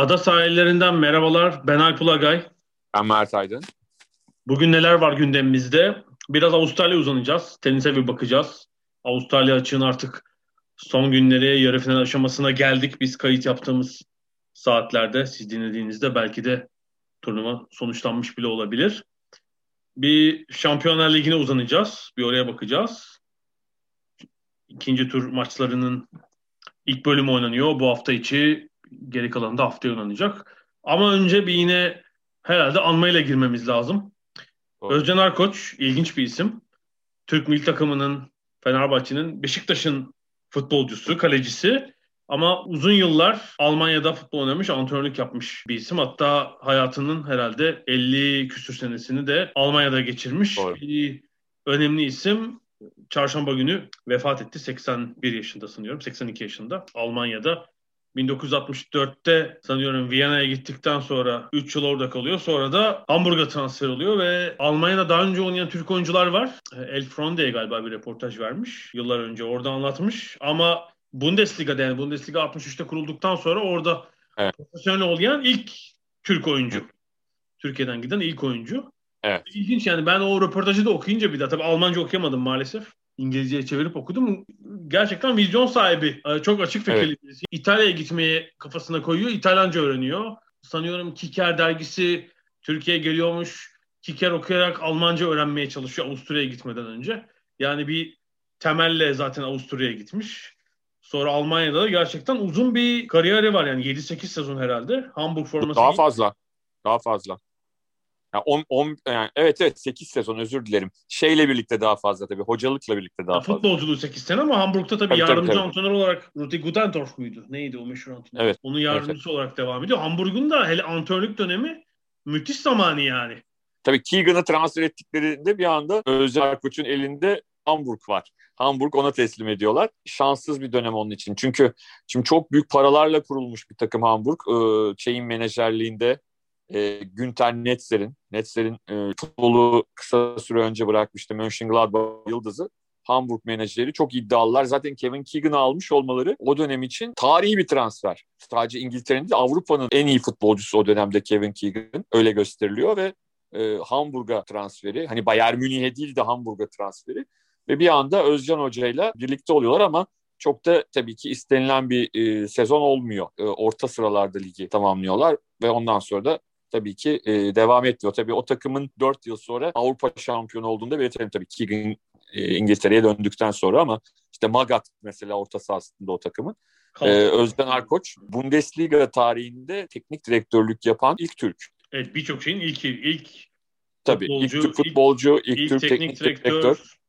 Ada sahillerinden merhabalar. Ben Alp Ulagay. Ben Mert Aydın. Bugün neler var gündemimizde? Biraz Avustralya uzanacağız. Tenise bir bakacağız. Avustralya açığın artık son günleri yarı final aşamasına geldik. Biz kayıt yaptığımız saatlerde siz dinlediğinizde belki de turnuva sonuçlanmış bile olabilir. Bir Şampiyonlar Ligi'ne uzanacağız. Bir oraya bakacağız. İkinci tur maçlarının ilk bölümü oynanıyor. Bu hafta içi geri kalan da haftaya oynanacak. Ama önce bir yine herhalde anmayla girmemiz lazım. Doğru. Özcan Arkoç ilginç bir isim. Türk milli takımının Fenerbahçe'nin Beşiktaş'ın futbolcusu, kalecisi. Ama uzun yıllar Almanya'da futbol oynamış, antrenörlük yapmış bir isim. Hatta hayatının herhalde 50 küsür senesini de Almanya'da geçirmiş. Doğru. Bir önemli isim. Çarşamba günü vefat etti. 81 yaşında sanıyorum. 82 yaşında. Almanya'da 1964'te sanıyorum Viyana'ya gittikten sonra 3 yıl orada kalıyor. Sonra da Hamburg'a transfer oluyor ve Almanya'da daha önce oynayan Türk oyuncular var. El Fronde'ye galiba bir reportaj vermiş. Yıllar önce orada anlatmış. Ama Bundesliga'da yani Bundesliga 63'te kurulduktan sonra orada evet. profesyonel olayan ilk Türk oyuncu. Türkiye'den giden ilk oyuncu. Evet. İlginç yani ben o röportajı da okuyunca bir daha tabii Almanca okuyamadım maalesef. İngilizceye çevirip okudum. Gerçekten vizyon sahibi. Ee, çok açık fikirli evet. İtalya'ya gitmeye kafasına koyuyor. İtalyanca öğreniyor. Sanıyorum Kiker dergisi Türkiye'ye geliyormuş. Kiker okuyarak Almanca öğrenmeye çalışıyor Avusturya'ya gitmeden önce. Yani bir temelle zaten Avusturya'ya gitmiş. Sonra Almanya'da da gerçekten uzun bir kariyeri var yani 7-8 sezon herhalde. Hamburg forması. Daha fazla. Daha fazla. Yani on, on, yani evet evet 8 sezon özür dilerim. Şeyle birlikte daha fazla tabii. Hocalıkla birlikte daha ya, fazla. Futbolculuğu 8 sene ama Hamburg'da tabii, tabii yardımcı tabii, tabii. antrenör olarak Rudi Gudendorf muydu? Neydi o meşhur antrenör? Evet. Onun yardımcısı evet. olarak devam ediyor. Hamburg'un da hele antrenörlük dönemi müthiş zamanı yani. Tabii Keegan'ı transfer ettiklerinde bir anda Özcan Arkoç'un elinde Hamburg var. Hamburg ona teslim ediyorlar. Şanssız bir dönem onun için. Çünkü şimdi çok büyük paralarla kurulmuş bir takım Hamburg. Ee, şeyin menajerliğinde e, Günter Netzer'in, Netzer'in e, futbolu kısa süre önce bırakmıştı Mönchengladbach yıldızı. Hamburg menajeri çok iddialılar. Zaten Kevin Keegan'ı almış olmaları o dönem için tarihi bir transfer. Sadece İngiltere'nin değil Avrupa'nın en iyi futbolcusu o dönemde Kevin Keegan. Öyle gösteriliyor ve e, Hamburg'a transferi hani Bayern Münih'e değil de Hamburg'a transferi ve bir anda Özcan Hoca ile birlikte oluyorlar ama çok da tabii ki istenilen bir e, sezon olmuyor. E, orta sıralarda ligi tamamlıyorlar ve ondan sonra da tabii ki e, devam ediyor. Tabii o takımın 4 yıl sonra Avrupa şampiyonu olduğunda belirtelim tabii Keegan e, İngiltere'ye döndükten sonra ama işte Magat mesela orta sahasında o takımın. Ee, Özden Arkoç Bundesliga tarihinde teknik direktörlük yapan ilk Türk. Evet birçok şeyin ilki. ilk Tabii futbolcu, ilk Türk futbolcu, ilk, ilk Türk teknik, teknik direktör, direktör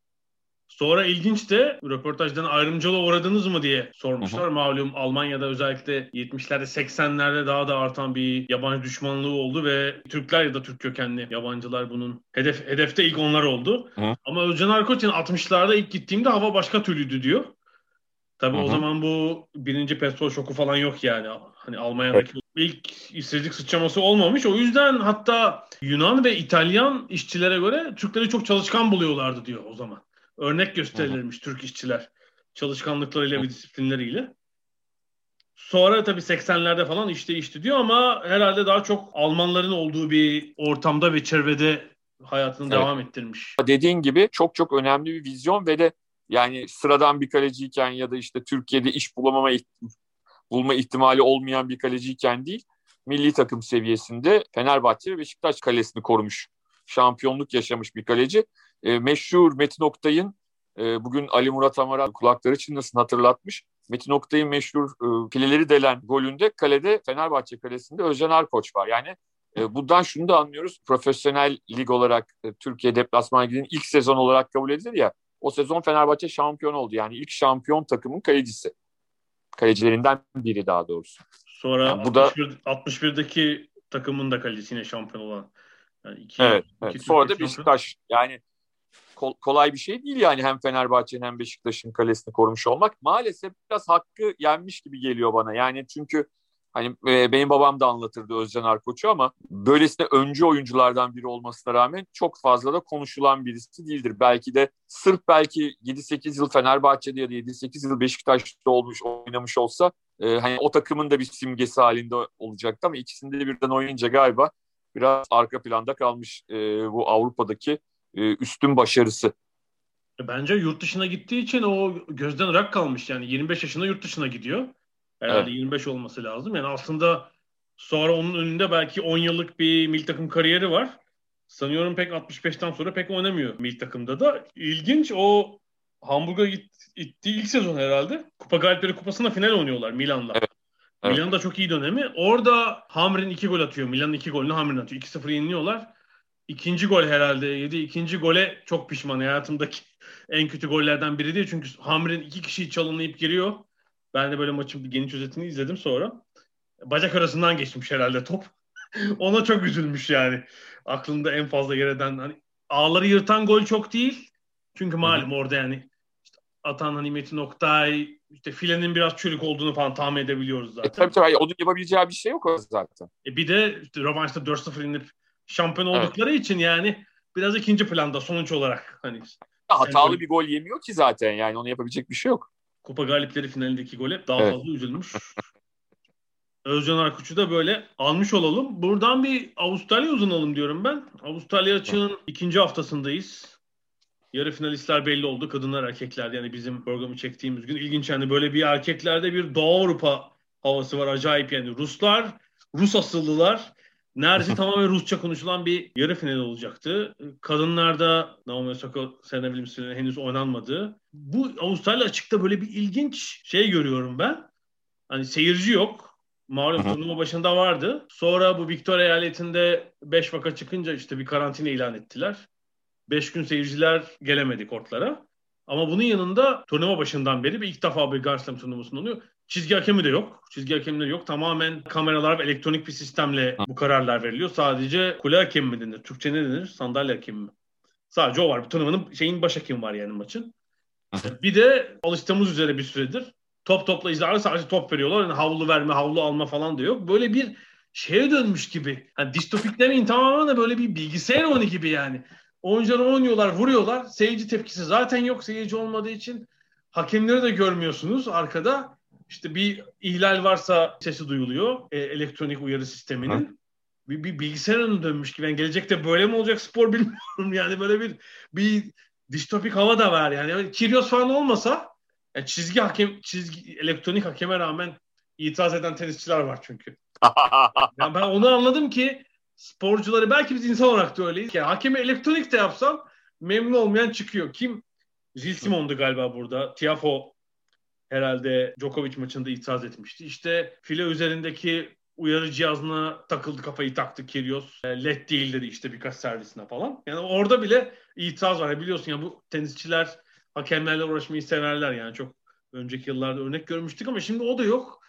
Sonra ilginç de röportajdan ayrımcılığa uğradınız mı diye sormuşlar. Hı hı. Malum Almanya'da özellikle 70'lerde 80'lerde daha da artan bir yabancı düşmanlığı oldu ve Türkler ya da Türk kökenli yabancılar bunun hedef hedefte ilk onlar oldu. Hı. Ama Özcan Arkoç'un 60'larda ilk gittiğimde hava başka türlüydü diyor. Tabii Hı-hı. o zaman bu birinci petrol şoku falan yok yani. Hani Almanya'daki evet. ilk işsizlik sıçraması olmamış. O yüzden hatta Yunan ve İtalyan işçilere göre Türkleri çok çalışkan buluyorlardı diyor o zaman örnek gösterilirmiş Hı-hı. Türk işçiler çalışkanlıklarıyla ve disiplinleriyle. Sonra tabii 80'lerde falan iş değişti diyor ama herhalde daha çok Almanların olduğu bir ortamda ve çevrede hayatını evet. devam ettirmiş. Dediğin gibi çok çok önemli bir vizyon ve de yani sıradan bir kaleciyken ya da işte Türkiye'de iş bulamama bulma ihtimali olmayan bir kaleciyken değil, milli takım seviyesinde Fenerbahçe ve Beşiktaş kalesini korumuş, şampiyonluk yaşamış bir kaleci e, meşhur Metin Oktay'ın e, bugün Ali Murat Amaral kulakları çınlasın hatırlatmış. Metin Oktay'ın meşhur e, fileleri delen golünde kalede Fenerbahçe kalesinde Özcan Arkoç var. Yani E, buradan şunu da anlıyoruz. Profesyonel lig olarak e, Türkiye Deplasman Ligi'nin ilk sezon olarak kabul edilir ya. O sezon Fenerbahçe şampiyon oldu. Yani ilk şampiyon takımın kalecisi. Kalecilerinden biri daha doğrusu. Sonra yani bu 61, da 61'deki takımın da kalecisi yine şampiyon olan. Yani iki, evet, iki evet. Sonra da Beşiktaş yani kol, kolay bir şey değil yani hem Fenerbahçe'nin hem Beşiktaş'ın kalesini korumuş olmak. Maalesef biraz hakkı yenmiş gibi geliyor bana. Yani çünkü Hani e, benim babam da anlatırdı Özcan Arkoç'u ama böylesine öncü oyunculardan biri olmasına rağmen çok fazla da konuşulan birisi değildir. Belki de sırf belki 7-8 yıl Fenerbahçe'de ya da 7-8 yıl Beşiktaş'ta olmuş oynamış olsa e, hani o takımın da bir simgesi halinde olacaktı ama ikisinde de birden oynayınca galiba biraz arka planda kalmış e, bu Avrupa'daki e, üstün başarısı. Bence yurt dışına gittiği için o gözden ırak kalmış yani 25 yaşında yurt dışına gidiyor. Herhalde evet. 25 olması lazım. Yani aslında sonra onun önünde belki 10 yıllık bir milli takım kariyeri var. Sanıyorum pek 65'ten sonra pek oynamıyor milli takımda da. İlginç o Hamburg'a gittiği ilk sezon herhalde. Kupa Galipleri Kupası'nda final oynuyorlar Milan'la. Evet. Evet. Milan'ın da çok iyi dönemi. Orada Hamrin iki gol atıyor. Milan'ın iki golünü Hamrin atıyor. 2-0 yeniliyorlar. İkinci gol herhalde yedi. İkinci gole çok pişman. Hayatımdaki en kötü gollerden biri değil. Çünkü Hamrin iki kişiyi çalınlayıp giriyor. Ben de böyle maçın bir geniş özetini izledim sonra. Bacak arasından geçmiş herhalde top. Ona çok üzülmüş yani. Aklında en fazla yer eden hani ağları yırtan gol çok değil. Çünkü malum orada yani işte atan hani Metin Oktay işte filenin biraz çürük olduğunu falan tahmin edebiliyoruz zaten. E, tabii tabii onun yapabileceği bir şey yok zaten. E, bir de işte rövanşta 4-0 inip şampiyon oldukları evet. için yani biraz ikinci planda sonuç olarak hani hatalı bir gol yemiyor ki zaten yani onu yapabilecek bir şey yok. Kupa galipleri finalindeki gole daha evet. fazla üzülmüş. Özcan Arkuç'u da böyle almış olalım. Buradan bir Avustralya uzanalım diyorum ben. Avustralya açığın ikinci haftasındayız. Yarı finalistler belli oldu. Kadınlar erkekler yani bizim programı çektiğimiz gün. ilginç yani böyle bir erkeklerde bir Doğu Avrupa havası var acayip yani. Ruslar, Rus asıllılar neredeyse tamamen Rusça konuşulan bir yarı final olacaktı. Kadınlarda Naomi Osaka Serena Williams'ın henüz oynanmadı. Bu Avustralya açıkta böyle bir ilginç şey görüyorum ben. Hani seyirci yok. Malum turnuva başında vardı. Sonra bu Victoria eyaletinde 5 vaka çıkınca işte bir karantina ilan ettiler. 5 gün seyirciler gelemedi kortlara. Ama bunun yanında turnuva başından beri bir ilk defa bir Grand Slam turnuvasında oluyor. Çizgi hakemi de yok. Çizgi hakemleri yok. Tamamen kameralar ve elektronik bir sistemle bu kararlar veriliyor. Sadece kule hakemi mi denir? Türkçe ne denir? Sandalye hakemi mi? Sadece o var. Bu turnuvanın şeyin baş hakemi var yani maçın. bir de alıştığımız üzere bir süredir top topla izlerler sadece top veriyorlar. Yani havlu verme, havlu alma falan da yok. Böyle bir şeye dönmüş gibi. Hani distopik demeyin tamamen de böyle bir bilgisayar oyunu gibi yani. Oyuncular oynuyorlar, vuruyorlar. Seyirci tepkisi zaten yok seyirci olmadığı için. Hakemleri de görmüyorsunuz arkada. İşte bir ihlal varsa sesi duyuluyor. E, elektronik uyarı sisteminin. Bir, bir bilgisayar önüne dönmüş gibi. Yani gelecekte böyle mi olacak spor bilmiyorum. Yani böyle bir bir distopik hava da var yani. yani Kyrgios falan olmasa yani çizgi hakem çizgi elektronik hakeme rağmen itiraz eden tenisçiler var çünkü. yani ben onu anladım ki sporcuları belki biz insan olarak da öyleyiz. Yani hakemi elektronik de yapsam memnun olmayan çıkıyor. Kim? Gilles Simon'du galiba burada. Tiafo herhalde Djokovic maçında itiraz etmişti. İşte file üzerindeki uyarı cihazına takıldı kafayı taktı Kyrgios. E, LED değil dedi işte birkaç servisine falan. Yani orada bile itiraz var. Biliyorsun ya bu tenisçiler hakemlerle uğraşmayı severler yani çok önceki yıllarda örnek görmüştük ama şimdi o da yok.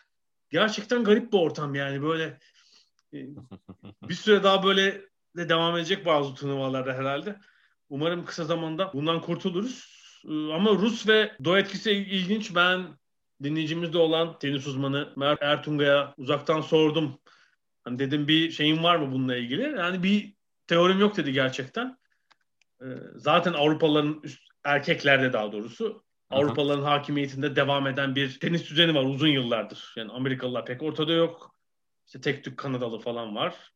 Gerçekten garip bir ortam yani böyle e, bir süre daha böyle de devam edecek bazı turnuvalarda herhalde. Umarım kısa zamanda bundan kurtuluruz. Ee, ama Rus ve Do etkisi ilginç. Ben dinleyicimizde olan tenis uzmanı Mert Ertunga'ya uzaktan sordum. Hani dedim bir şeyin var mı bununla ilgili? Yani bir teorim yok dedi gerçekten. Ee, zaten Avrupalıların üst, erkeklerde daha doğrusu Avrupalıların hakimiyetinde devam eden bir tenis düzeni var uzun yıllardır. Yani Amerikalılar pek ortada yok. İşte tek tük Kanadalı falan var.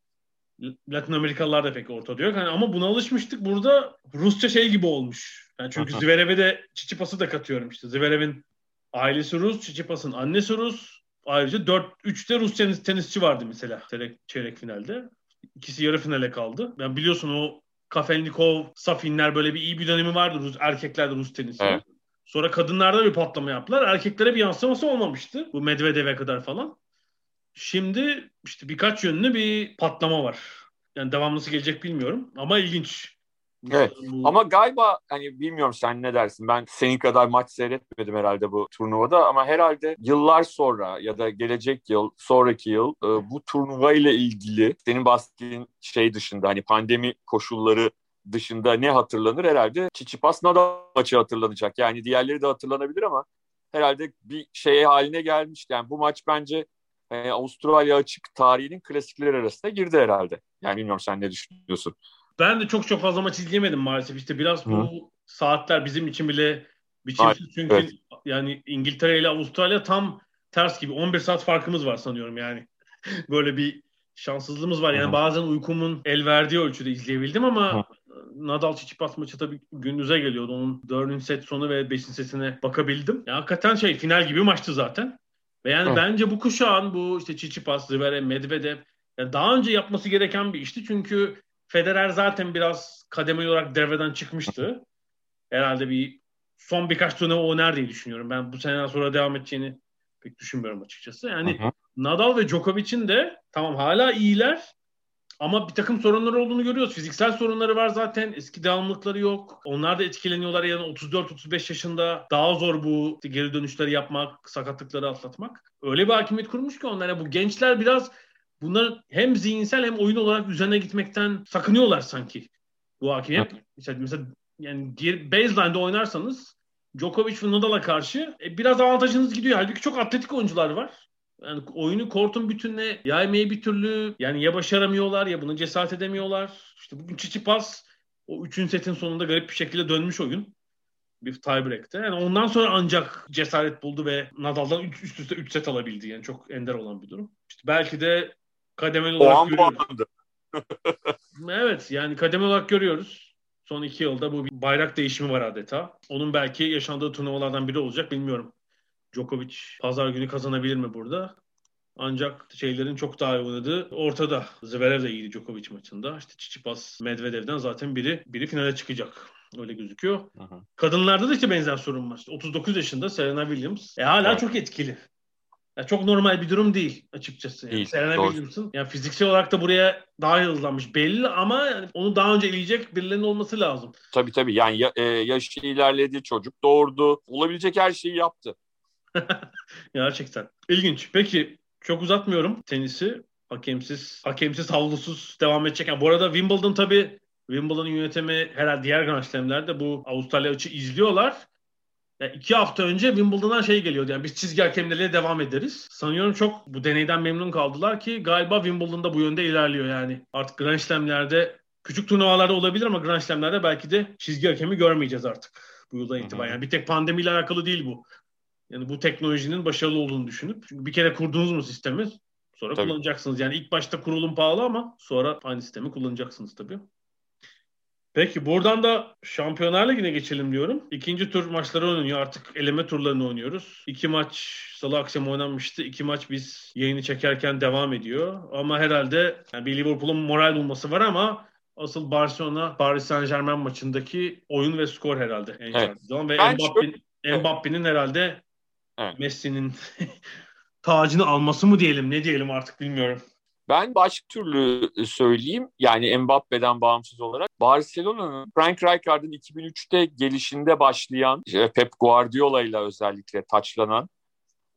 Latin Amerikalılar da pek ortada yok. Yani ama buna alışmıştık. Burada Rusça şey gibi olmuş. Yani çünkü Zverev'e de Çiçipas'ı da katıyorum işte. Zverev'in ailesi Rus, Çiçipas'ın annesi Rus. Ayrıca 4 3 de Rus tenis, tenisçi vardı mesela çeyrek, çeyrek finalde. İkisi yarı finale kaldı. Yani biliyorsun o Kafelnikov, Safinler böyle bir iyi bir dönemi vardı Rus erkeklerde Rus tenisi. Evet. Sonra kadınlarda bir patlama yaptılar. Erkeklere bir yansıması olmamıştı. Bu Medvedev'e kadar falan. Şimdi işte birkaç yönlü bir patlama var. Yani devamlısı gelecek bilmiyorum ama ilginç. Evet. Ama galiba hani bilmiyorum sen ne dersin. Ben senin kadar maç seyretmedim herhalde bu turnuvada ama herhalde yıllar sonra ya da gelecek yıl, sonraki yıl bu turnuva ile ilgili senin bahsettiğin şey dışında hani pandemi koşulları dışında ne hatırlanır herhalde Çiçipas Nadal maçı hatırlanacak. Yani diğerleri de hatırlanabilir ama herhalde bir şeye haline gelmişti. Yani bu maç bence e, Avustralya açık tarihinin klasikleri arasında girdi herhalde. Yani bilmiyorum sen ne düşünüyorsun? Ben de çok çok fazla maç izleyemedim maalesef. İşte biraz bu Hı. saatler bizim için bile biçimsiz. Çünkü evet. yani İngiltere ile Avustralya tam ters gibi. 11 saat farkımız var sanıyorum yani. Böyle bir şanssızlığımız var. Yani Hı. bazen uykumun el verdiği ölçüde izleyebildim ama Hı. Nadal Tsitsipas maçı tabii gündüze geliyordu. Onun dördüncü set sonu ve beşinci setine bakabildim. Ya hakikaten şey final gibi maçtı zaten. Ve yani Hı. bence bu kuşağın bu işte Tsitsipas, Zverev, Medvedev yani daha önce yapması gereken bir işti. Çünkü Federer zaten biraz kademe olarak devreden çıkmıştı. Herhalde bir son birkaç turnuva oynar diye düşünüyorum. Ben bu seneden sonra devam edeceğini pek düşünmüyorum açıkçası. Yani hı hı. Nadal ve Djokovic'in de tamam hala iyiler ama bir takım sorunları olduğunu görüyoruz. Fiziksel sorunları var zaten. Eski devamlılıkları yok. Onlar da etkileniyorlar. Yani 34-35 yaşında daha zor bu geri dönüşleri yapmak, sakatlıkları atlatmak. Öyle bir hakimiyet kurmuş ki onlar. Yani bu gençler biraz bunlar hem zihinsel hem oyun olarak üzerine gitmekten sakınıyorlar sanki. Bu hakimiyet. Mesela, mesela yani baseline'de oynarsanız Djokovic ve Nadal'a karşı e, biraz avantajınız gidiyor. Halbuki çok atletik oyuncular var. Yani oyunu kortun bütününe yaymayı bir türlü yani ya başaramıyorlar ya bunu cesaret edemiyorlar. İşte bugün Çiçi Pas o üçüncü setin sonunda garip bir şekilde dönmüş oyun. Bir tiebreak'te. Yani ondan sonra ancak cesaret buldu ve Nadal'dan üst üste 3 set alabildi. Yani çok ender olan bir durum. İşte belki de kademeli olarak o görüyoruz. evet yani kademeli olarak görüyoruz. Son iki yılda bu bir bayrak değişimi var adeta. Onun belki yaşandığı turnuvalardan biri olacak bilmiyorum. Djokovic pazar günü kazanabilir mi burada? Ancak şeylerin çok daha iyi oynadığı ortada. Zverev de iyiydi Djokovic maçında. İşte Tsitsipas, Medvedev'den zaten biri biri finale çıkacak. Öyle gözüküyor. Aha. Kadınlarda da işte benzer sorun var. İşte 39 yaşında Serena Williams. E hala evet. çok etkili. Yani çok normal bir durum değil açıkçası. Yani değil, Serena. Williams'ın yani fiziksel olarak da buraya daha hızlanmış belli ama yani onu daha önce eleyecek birilerinin olması lazım. Tabii tabii yani ya, e, yaşı ilerledi çocuk doğurdu. Olabilecek her şeyi yaptı. Gerçekten. İlginç. Peki çok uzatmıyorum tenisi. Hakemsiz, hakemsiz havlusuz devam edecek. Yani bu arada Wimbledon tabii Wimbledon'un yönetimi herhalde diğer Grand Slam'lerde bu Avustralya açı izliyorlar. Yani iki hafta önce Wimbledon'dan şey geliyordu. Yani biz çizgi hakemleriyle devam ederiz. Sanıyorum çok bu deneyden memnun kaldılar ki galiba Wimbledon'da bu yönde ilerliyor yani. Artık Grand Slam'lerde küçük turnuvalarda olabilir ama Grand Slam'lerde belki de çizgi hakemi görmeyeceğiz artık bu yıldan itibaren. Yani bir tek pandemiyle alakalı değil bu. Yani bu teknolojinin başarılı olduğunu düşünüp çünkü bir kere kurduğunuz mu sistemi sonra tabii. kullanacaksınız. Yani ilk başta kurulum pahalı ama sonra aynı sistemi kullanacaksınız tabii. Peki buradan da Şampiyonlar Ligi'ne geçelim diyorum. İkinci tur maçları oynanıyor artık eleme turlarını oynuyoruz. İki maç salı akşam oynanmıştı. İki maç biz yayını çekerken devam ediyor. Ama herhalde yani bir Liverpool'un moral bulması var ama asıl Barcelona Paris Saint Germain maçındaki oyun ve skor herhalde en evet. Ve Mbappe'nin Mbappe'nin herhalde Evet. Messi'nin tacını alması mı diyelim ne diyelim artık bilmiyorum. Ben başka türlü söyleyeyim. Yani Mbappe'den bağımsız olarak Barcelona'nın Frank Rijkaard'ın 2003'te gelişinde başlayan Pep Guardiola ile özellikle taçlanan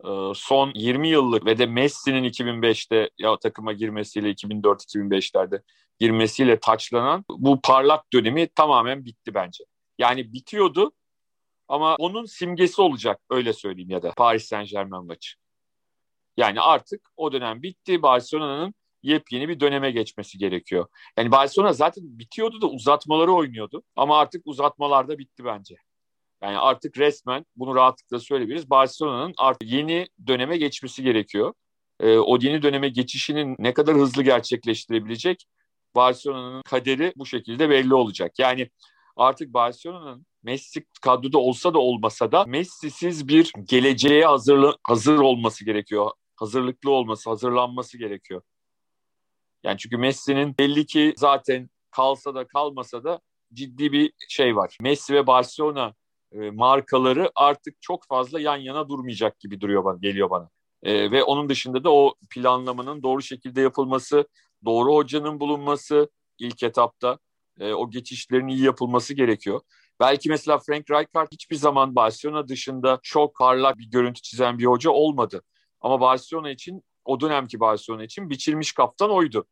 e, son 20 yıllık ve de Messi'nin 2005'te ya takıma girmesiyle 2004-2005'lerde girmesiyle taçlanan bu parlak dönemi tamamen bitti bence. Yani bitiyordu ama onun simgesi olacak öyle söyleyeyim ya da Paris Saint Germain maçı. Yani artık o dönem bitti. Barcelona'nın yepyeni bir döneme geçmesi gerekiyor. Yani Barcelona zaten bitiyordu da uzatmaları oynuyordu. Ama artık uzatmalarda bitti bence. Yani artık resmen bunu rahatlıkla söyleyebiliriz. Barcelona'nın artık yeni döneme geçmesi gerekiyor. Ee, o yeni döneme geçişinin ne kadar hızlı gerçekleştirebilecek Barcelona'nın kaderi bu şekilde belli olacak. Yani artık Barcelona'nın Messi kadroda olsa da olmasa da Messi'siz bir geleceğe hazır, hazır olması gerekiyor. Hazırlıklı olması, hazırlanması gerekiyor. Yani çünkü Messi'nin belli ki zaten kalsa da kalmasa da ciddi bir şey var. Messi ve Barcelona e, markaları artık çok fazla yan yana durmayacak gibi duruyor bana, geliyor bana. E, ve onun dışında da o planlamanın doğru şekilde yapılması, doğru hocanın bulunması ilk etapta e, o geçişlerin iyi yapılması gerekiyor. Belki mesela Frank Rijkaard hiçbir zaman Barcelona dışında çok parlak bir görüntü çizen bir hoca olmadı. Ama Barcelona için o dönemki Barcelona için biçilmiş kaptan oydu.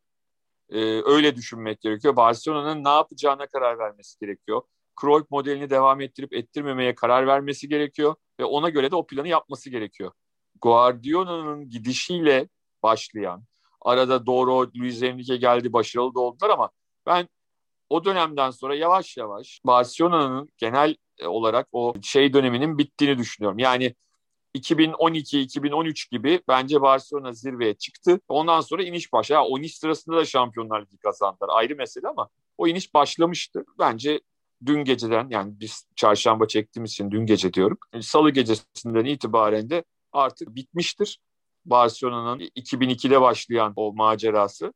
Ee, öyle düşünmek gerekiyor. Barcelona'nın ne yapacağına karar vermesi gerekiyor. Cruyff modelini devam ettirip ettirmemeye karar vermesi gerekiyor ve ona göre de o planı yapması gerekiyor. Guardiola'nın gidişiyle başlayan, arada doğru Luis Enrique geldi, başarılı da oldular ama ben o dönemden sonra yavaş yavaş Barcelona'nın genel olarak o şey döneminin bittiğini düşünüyorum. Yani 2012-2013 gibi bence Barcelona zirveye çıktı. Ondan sonra iniş başladı. O iniş sırasında da Şampiyonlar Ligi kazandılar. Ayrı mesele ama o iniş başlamıştı. Bence dün geceden yani biz çarşamba çektiğimiz için dün gece diyorum. Salı gecesinden itibaren de artık bitmiştir. Barcelona'nın 2002'de başlayan o macerası.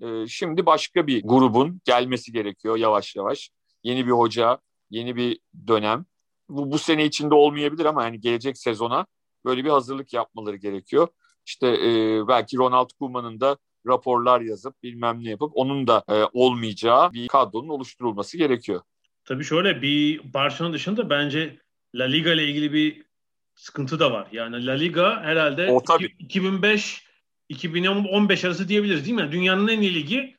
Ee, şimdi başka bir grubun gelmesi gerekiyor yavaş yavaş. Yeni bir hoca, yeni bir dönem. Bu, bu sene içinde olmayabilir ama yani gelecek sezona böyle bir hazırlık yapmaları gerekiyor. İşte e, belki Ronald Koeman'ın da raporlar yazıp bilmem ne yapıp onun da e, olmayacağı bir kadronun oluşturulması gerekiyor. Tabii şöyle bir Barcelona dışında bence La Liga ile ilgili bir sıkıntı da var. Yani La Liga herhalde o, 2005 2015 arası diyebiliriz değil mi? Yani dünyanın en iyi ligi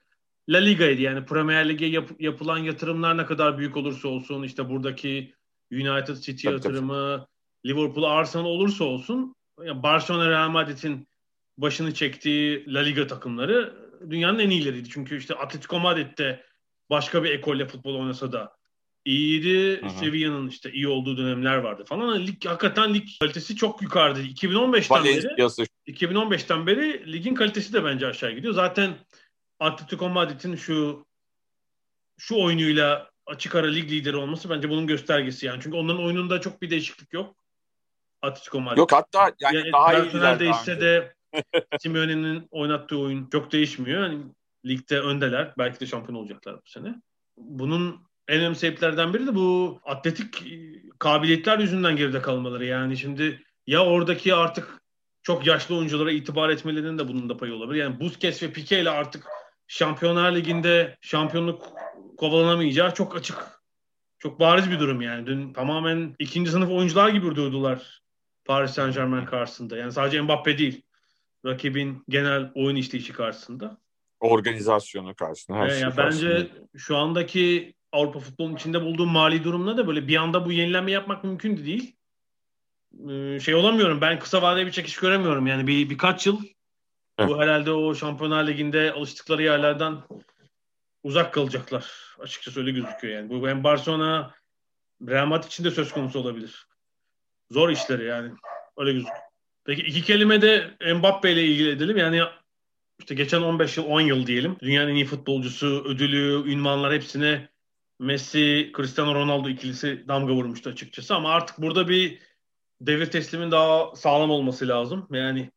La Liga'ydı. Yani Premier Lig'e yap, yapılan yatırımlar ne kadar büyük olursa olsun işte buradaki United City tabii, yatırımı, tabii. Liverpool, Arsenal olursa olsun yani Barcelona, Real Madrid'in başını çektiği La Liga takımları dünyanın en iyileriydi. Çünkü işte Atletico Madrid'de başka bir ekolle futbol oynasa da iyiydi. Sevilla'nın işte iyi olduğu dönemler vardı falan. Lig hakikaten lig kalitesi çok yukarıdı. 2015'ten beri 2015'ten beri ligin kalitesi de bence aşağı gidiyor. Zaten Atletico Madrid'in şu şu oyunuyla açık ara lig lideri olması bence bunun göstergesi yani. Çünkü onların oyununda çok bir değişiklik yok. Atletico Madrid. Yok hatta yani, yani daha iyi değişse de Simeone'nin oynattığı oyun çok değişmiyor. Yani ligde öndeler. Belki de şampiyon olacaklar bu sene. Bunun en önemli sebeplerden biri de bu atletik kabiliyetler yüzünden geride kalmaları. Yani şimdi ya oradaki artık çok yaşlı oyunculara itibar etmelerinin de bunun da payı olabilir. Yani Busquets ve Pique ile artık Şampiyonlar Ligi'nde şampiyonluk kovalanamayacağı çok açık. Çok bariz bir durum yani. Dün tamamen ikinci sınıf oyuncular gibi durdular Paris Saint Germain karşısında. Yani sadece Mbappe değil. Rakibin genel oyun işleyişi karşısında. Organizasyonu karşısında. Her ee, şey yani karşısında. Bence şu andaki Avrupa futbolunun içinde bulduğu mali durumla da böyle bir anda bu yenilenme yapmak mümkün de değil. Ee, şey olamıyorum ben kısa vadeli bir çekiş göremiyorum. Yani bir birkaç yıl bu herhalde o Şampiyonlar Ligi'nde alıştıkları yerlerden uzak kalacaklar. Açıkçası öyle gözüküyor yani. Bu hem Barcelona Real Madrid için de söz konusu olabilir. Zor işleri yani. Öyle gözüküyor. Peki iki kelime de Mbappe ile ilgili edelim. Yani işte geçen 15 yıl 10 yıl diyelim. Dünyanın en iyi futbolcusu, ödülü, ünvanlar hepsine Messi, Cristiano Ronaldo ikilisi damga vurmuştu açıkçası. Ama artık burada bir devir teslimin daha sağlam olması lazım. Yani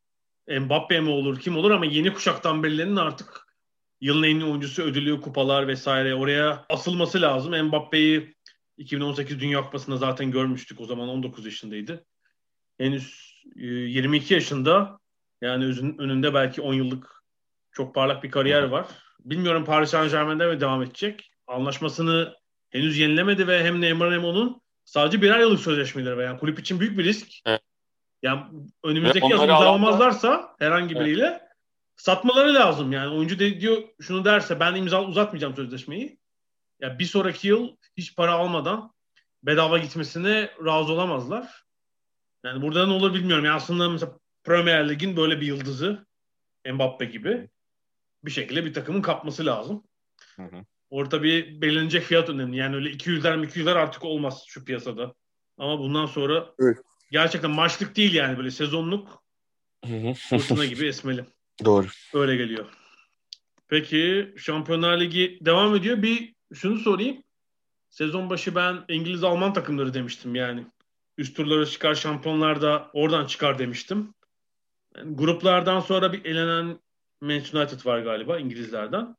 Mbappe mi olur, kim olur ama yeni kuşaktan birilerinin artık yılın en iyi oyuncusu ödülü, kupalar vesaire oraya asılması lazım. Mbappe'yi 2018 Dünya Kupası'nda zaten görmüştük. O zaman 19 yaşındaydı. Henüz 22 e, yaşında yani önünde belki 10 yıllık çok parlak bir kariyer var. Bilmiyorum Paris Saint Germain'de mi devam edecek? Anlaşmasını henüz yenilemedi ve hem Neymar hem onun sadece birer yıllık sözleşmeleri var. Yani kulüp için büyük bir risk. Evet. Yani önümüzdeki yıl imzalamazlarsa herhangi biriyle evet. Satmaları lazım. Yani oyuncu de, diyor şunu derse ben imza uzatmayacağım sözleşmeyi. Ya bir sonraki yıl hiç para almadan bedava gitmesine razı olamazlar. Yani burada ne olur bilmiyorum. Yani aslında mesela Premier Lig'in böyle bir yıldızı Mbappe gibi bir şekilde bir takımın kapması lazım. Hı hı. Orada bir belirlenecek fiyat önemli. Yani öyle 200'ler 200'ler artık olmaz şu piyasada. Ama bundan sonra evet. gerçekten maçlık değil yani böyle sezonluk fırtına gibi esmeli. Doğru. Öyle geliyor. Peki Şampiyonlar Ligi devam ediyor. Bir şunu sorayım. Sezon başı ben İngiliz-Alman takımları demiştim yani. Üst turlara çıkar şampiyonlar da oradan çıkar demiştim. Yani gruplardan sonra bir elenen Manchester United var galiba İngilizlerden.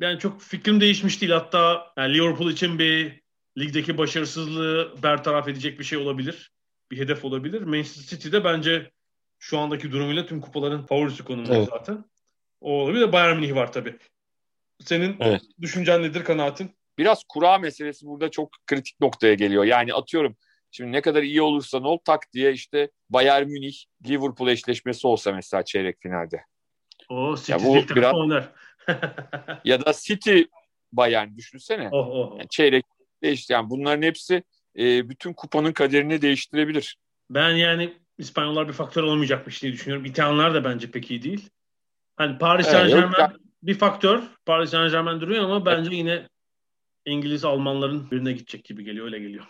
Yani çok fikrim değişmiş değil. Hatta yani Liverpool için bir ligdeki başarısızlığı bertaraf edecek bir şey olabilir. Bir hedef olabilir. Manchester City'de bence Şu andaki durumuyla tüm kupaların favorisi konumunda Evet. zaten. O olabilir. De Bayern Münih var tabii. Senin Evet. düşüncen nedir kanaatin? Biraz kura meselesi burada çok kritik noktaya geliyor. Yani atıyorum şimdi ne kadar iyi olursan ol tak diye işte Bayern Münih Liverpool eşleşmesi olsa mesela çeyrek finalde. O City Ya bu biraz- oynar. Ya da City Bayern düşünsene. oh, oh, oh. Yani çeyrek işte yani bunların hepsi e, bütün kupanın kaderini değiştirebilir. Ben yani İspanyollar bir faktör olmayacakmış diye düşünüyorum. İtalyanlar da bence pek iyi değil. Hani Paris Evet, Saint Germain ya. bir faktör. Paris Saint Germain duruyor ama bence yine İngiliz Almanların birine gidecek gibi geliyor. Öyle geliyor.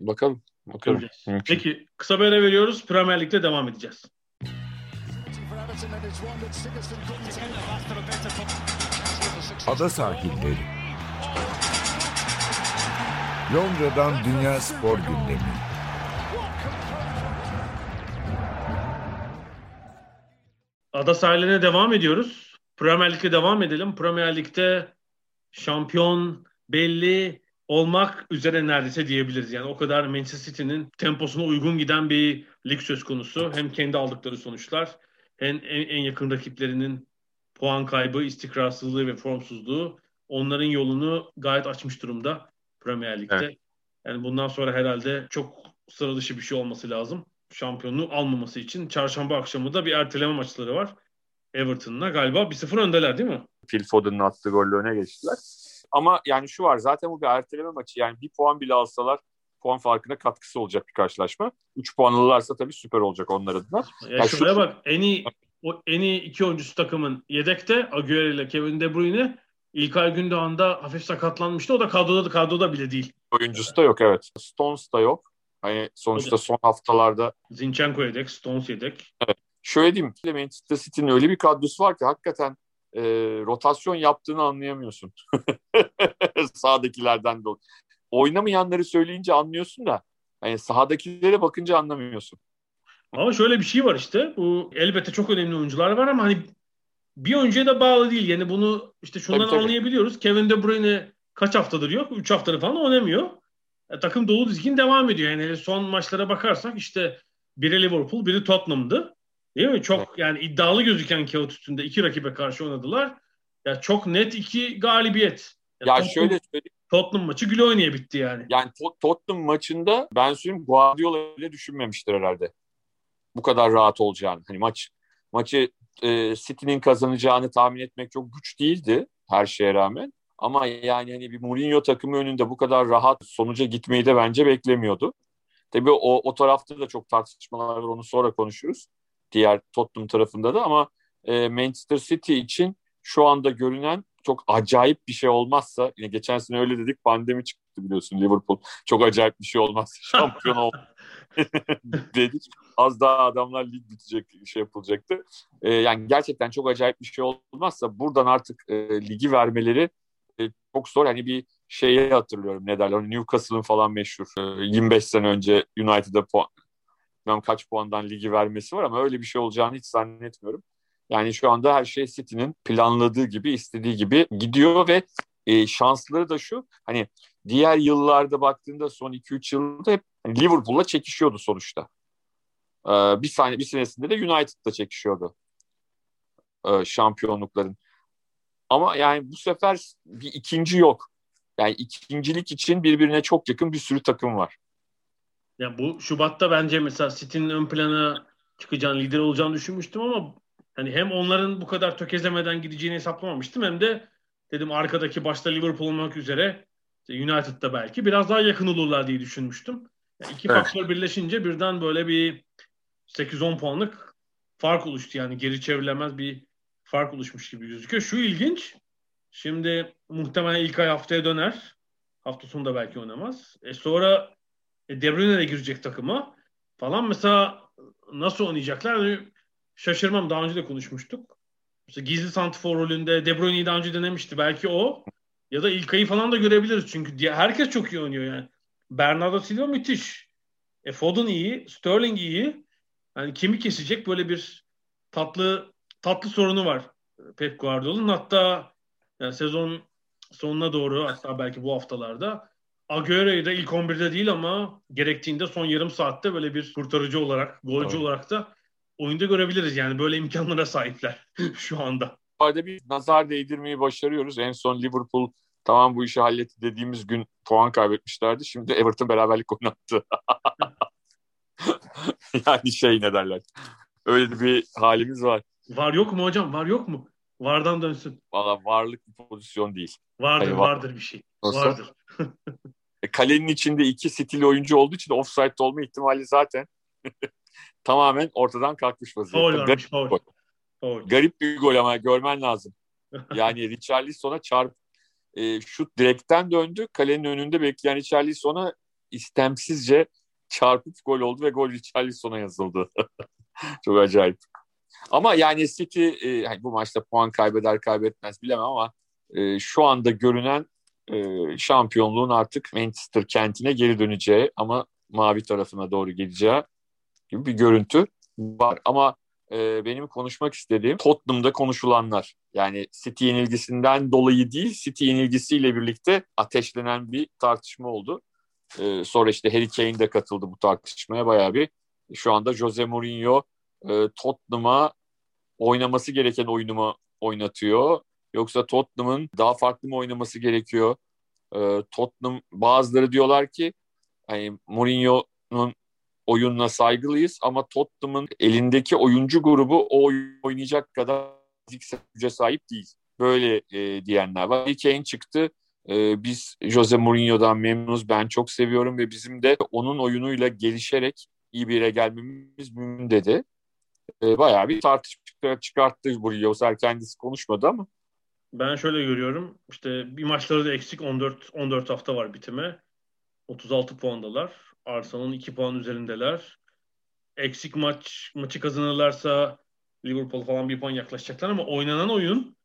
Bakalım. Bakalım. Göreceğiz. Mümkün. Peki kısa bir ara veriyoruz. Premier Lig'de devam edeceğiz. Ada sahilleri. Londra'dan Dünya Spor Gündemi. Ada sahiline devam ediyoruz. Premier Lig'de devam edelim. Premier Lig'de şampiyon belli olmak üzere neredeyse diyebiliriz. Yani o kadar Manchester City'nin temposuna uygun giden bir lig söz konusu. Hem kendi aldıkları sonuçlar hem en, en yakın rakiplerinin puan kaybı, istikrarsızlığı ve formsuzluğu onların yolunu gayet açmış durumda Premier Lig'de. Evet. Yani bundan sonra herhalde çok sıra dışı bir şey olması lazım. Şampiyonluğu almaması için çarşamba akşamı da bir erteleme maçları var. Everton'la galiba 1-0 öndeler değil mi? Phil Foden'ın attığı golle öne geçtiler. Ama yani şu var zaten bu bir erteleme maçı. Yani bir puan bile alsalar puan farkına katkısı olacak bir karşılaşma. 3 puan alırlarsa tabii süper olacak onlar adına. Ya, Ya şuraya şu- bak en iyi o en iyi iki oyuncusu takımın yedekte Agüero ile Kevin De Bruyne. İlkay Gündoğan da hafif sakatlanmıştı. O da kadroda kadroda bile değil. Oyuncusu da yok evet. Stones da yok. Hani sonuçta son haftalarda Zinchenko yedek, Stones yedek. şöyle diyeyim. Manchester City'nin öyle bir kadrosu var ki hakikaten e, rotasyon yaptığını anlayamıyorsun. Sağdakilerden de. Oynamayanları söyleyince anlıyorsun da hani sahadakilere bakınca anlamıyorsun. Ama şöyle bir şey var işte. Bu elbette çok önemli oyuncular var ama hani bir oyuncuya da bağlı değil. Yani bunu işte şundan Tabii, tabii. anlayabiliyoruz. Kevin De Bruyne kaç haftadır yok? 3 haftadır falan oynamıyor. E, takım dolu dizgin devam ediyor. Yani son maçlara bakarsak işte biri Liverpool, biri Tottenham'dı. Değil mi? Çok yani iddialı gözüken kağıt üstünde iki rakibe karşı oynadılar. Ya çok net iki galibiyet. Ya Tottenham, şöyle söyleyeyim. Tottenham maçı güle oynaya bitti yani. Yani Tot- Tottenham maçında ben söyleyeyim Guardiola bile düşünmemiştir herhalde. Bu kadar rahat olacağını. Hani maç maçı e, City'nin kazanacağını tahmin etmek çok güç değildi her şeye rağmen. Ama yani hani bir Mourinho takımı önünde bu kadar rahat sonuca gitmeyi de bence beklemiyordu. Tabii o, o tarafta da çok tartışmalar var onu sonra konuşuruz. Diğer Tottenham tarafında da ama e, Manchester City için şu anda görünen çok acayip bir şey olmazsa yine geçen sene öyle dedik pandemi çıktı biliyorsun Liverpool çok acayip bir şey olmazsa şampiyon ol dedik. Az daha adamlar lig bitecek şey yapılacaktı. E, yani gerçekten çok acayip bir şey olmazsa buradan artık e, ligi vermeleri çok zor. Hani bir şeyi hatırlıyorum ne derler Newcastle'ın falan meşhur e, 25 sene önce United'a puan bilmem kaç puandan ligi vermesi var ama öyle bir şey olacağını hiç zannetmiyorum. Yani şu anda her şey City'nin planladığı gibi, istediği gibi gidiyor ve e, şansları da şu. Hani diğer yıllarda baktığında son 2-3 yılda hep hani Liverpool'la çekişiyordu sonuçta. Ee, bir saniye bir senesinde de United'la çekişiyordu. Ee, şampiyonlukların. Ama yani bu sefer bir ikinci yok. Yani ikincilik için birbirine çok yakın bir sürü takım var. Ya bu Şubat'ta bence mesela City'nin ön plana çıkacağını, lider olacağını düşünmüştüm ama hani hem onların bu kadar tökezlemeden gideceğini hesaplamamıştım hem de dedim arkadaki başta Liverpool olmak üzere United'da belki biraz daha yakın olurlar diye düşünmüştüm. Yani iki Evet. faktör birleşince birden böyle bir 8-10 puanlık fark oluştu. Yani geri çevrilemez bir fark oluşmuş gibi gözüküyor. Şu ilginç. Şimdi muhtemelen ilk ay haftaya döner. Hafta sonu da belki oynamaz. E sonra e, De Bruyne de girecek takıma falan. Mesela nasıl oynayacaklar? Hani şaşırmam. Daha önce de konuşmuştuk. Mesela gizli santrfor rolünde De Bruyne'yi daha önce denemişti. Belki o ya da İlkay'ı falan da görebiliriz. Çünkü diye herkes çok iyi oynuyor yani. Bernardo Silva müthiş. E, Foden iyi. Sterling iyi. Yani kimi kesecek böyle bir tatlı tatlı sorunu var Pep Guardiola'nın. Hatta yani sezon sonuna doğru hatta belki bu haftalarda Agüero'yu da ilk 11'de değil ama gerektiğinde son yarım saatte böyle bir kurtarıcı olarak, golcü Evet. olarak da oyunda görebiliriz yani böyle imkanlara sahipler şu anda. Arada bir nazar değdirmeyi başarıyoruz. En son Liverpool tamam bu işi halletti dediğimiz gün puan kaybetmişlerdi. Şimdi Everton beraberlik oynattı. yani şey ne derler. Öyle bir halimiz var. Var yok mu hocam? Var yok mu? Vardan dönsün. Valla varlık bir pozisyon değil. Vardır Hayır, vardır bir şey. Nasıl? Vardır. E, kalenin içinde iki stili oyuncu olduğu için offside olma ihtimali zaten tamamen ortadan kalkmış vaziyette. Foul varmış, foul. Foul. Garip bir gol ama görmen lazım. Yani Richarlison'a çarp e, şut direkten döndü. Kalenin önünde bekleyen Richarlison'a istemsizce çarpıp gol oldu ve gol Richarlison'a yazıldı. Çok acayip. Ama yani City e, yani bu maçta puan kaybeder kaybetmez bilemem ama e, şu anda görünen e, şampiyonluğun artık Manchester kentine geri döneceği ama mavi tarafına doğru geleceği gibi bir görüntü var. Ama e, benim konuşmak istediğim Tottenham'da konuşulanlar. Yani City yenilgisinden dolayı değil, City yenilgisiyle birlikte ateşlenen bir tartışma oldu. Sonra işte Harry Kane de katıldı bu tartışmaya bayağı bir. Şu anda Jose Mourinho e, Tottenham'a oynaması gereken oyunumu oynatıyor. Yoksa Tottenham'ın daha farklı mı oynaması gerekiyor? E, Tottenham bazıları diyorlar ki hani Mourinho'nun oyununa saygılıyız ama Tottenham'ın elindeki oyuncu grubu o oynayacak kadar fiziksel güce sahip değil. Böyle e, diyenler var. Kane çıktı. E, biz Jose Mourinho'dan memnunuz. Ben çok seviyorum ve bizim de onun oyunuyla gelişerek iyi bir yere gelmemiz mümkün dedi. E, bayağı bir tartışma çıkarttı Mourinho. Kendisi konuşmadı ama. Ben şöyle görüyorum. İşte bir maçları da eksik 14 14 hafta var bitime. 36 puandalar. Arsenal'ın 2 puan üzerindeler. Eksik maç maçı kazanırlarsa Liverpool falan bir puan yaklaşacaklar ama oynanan oyun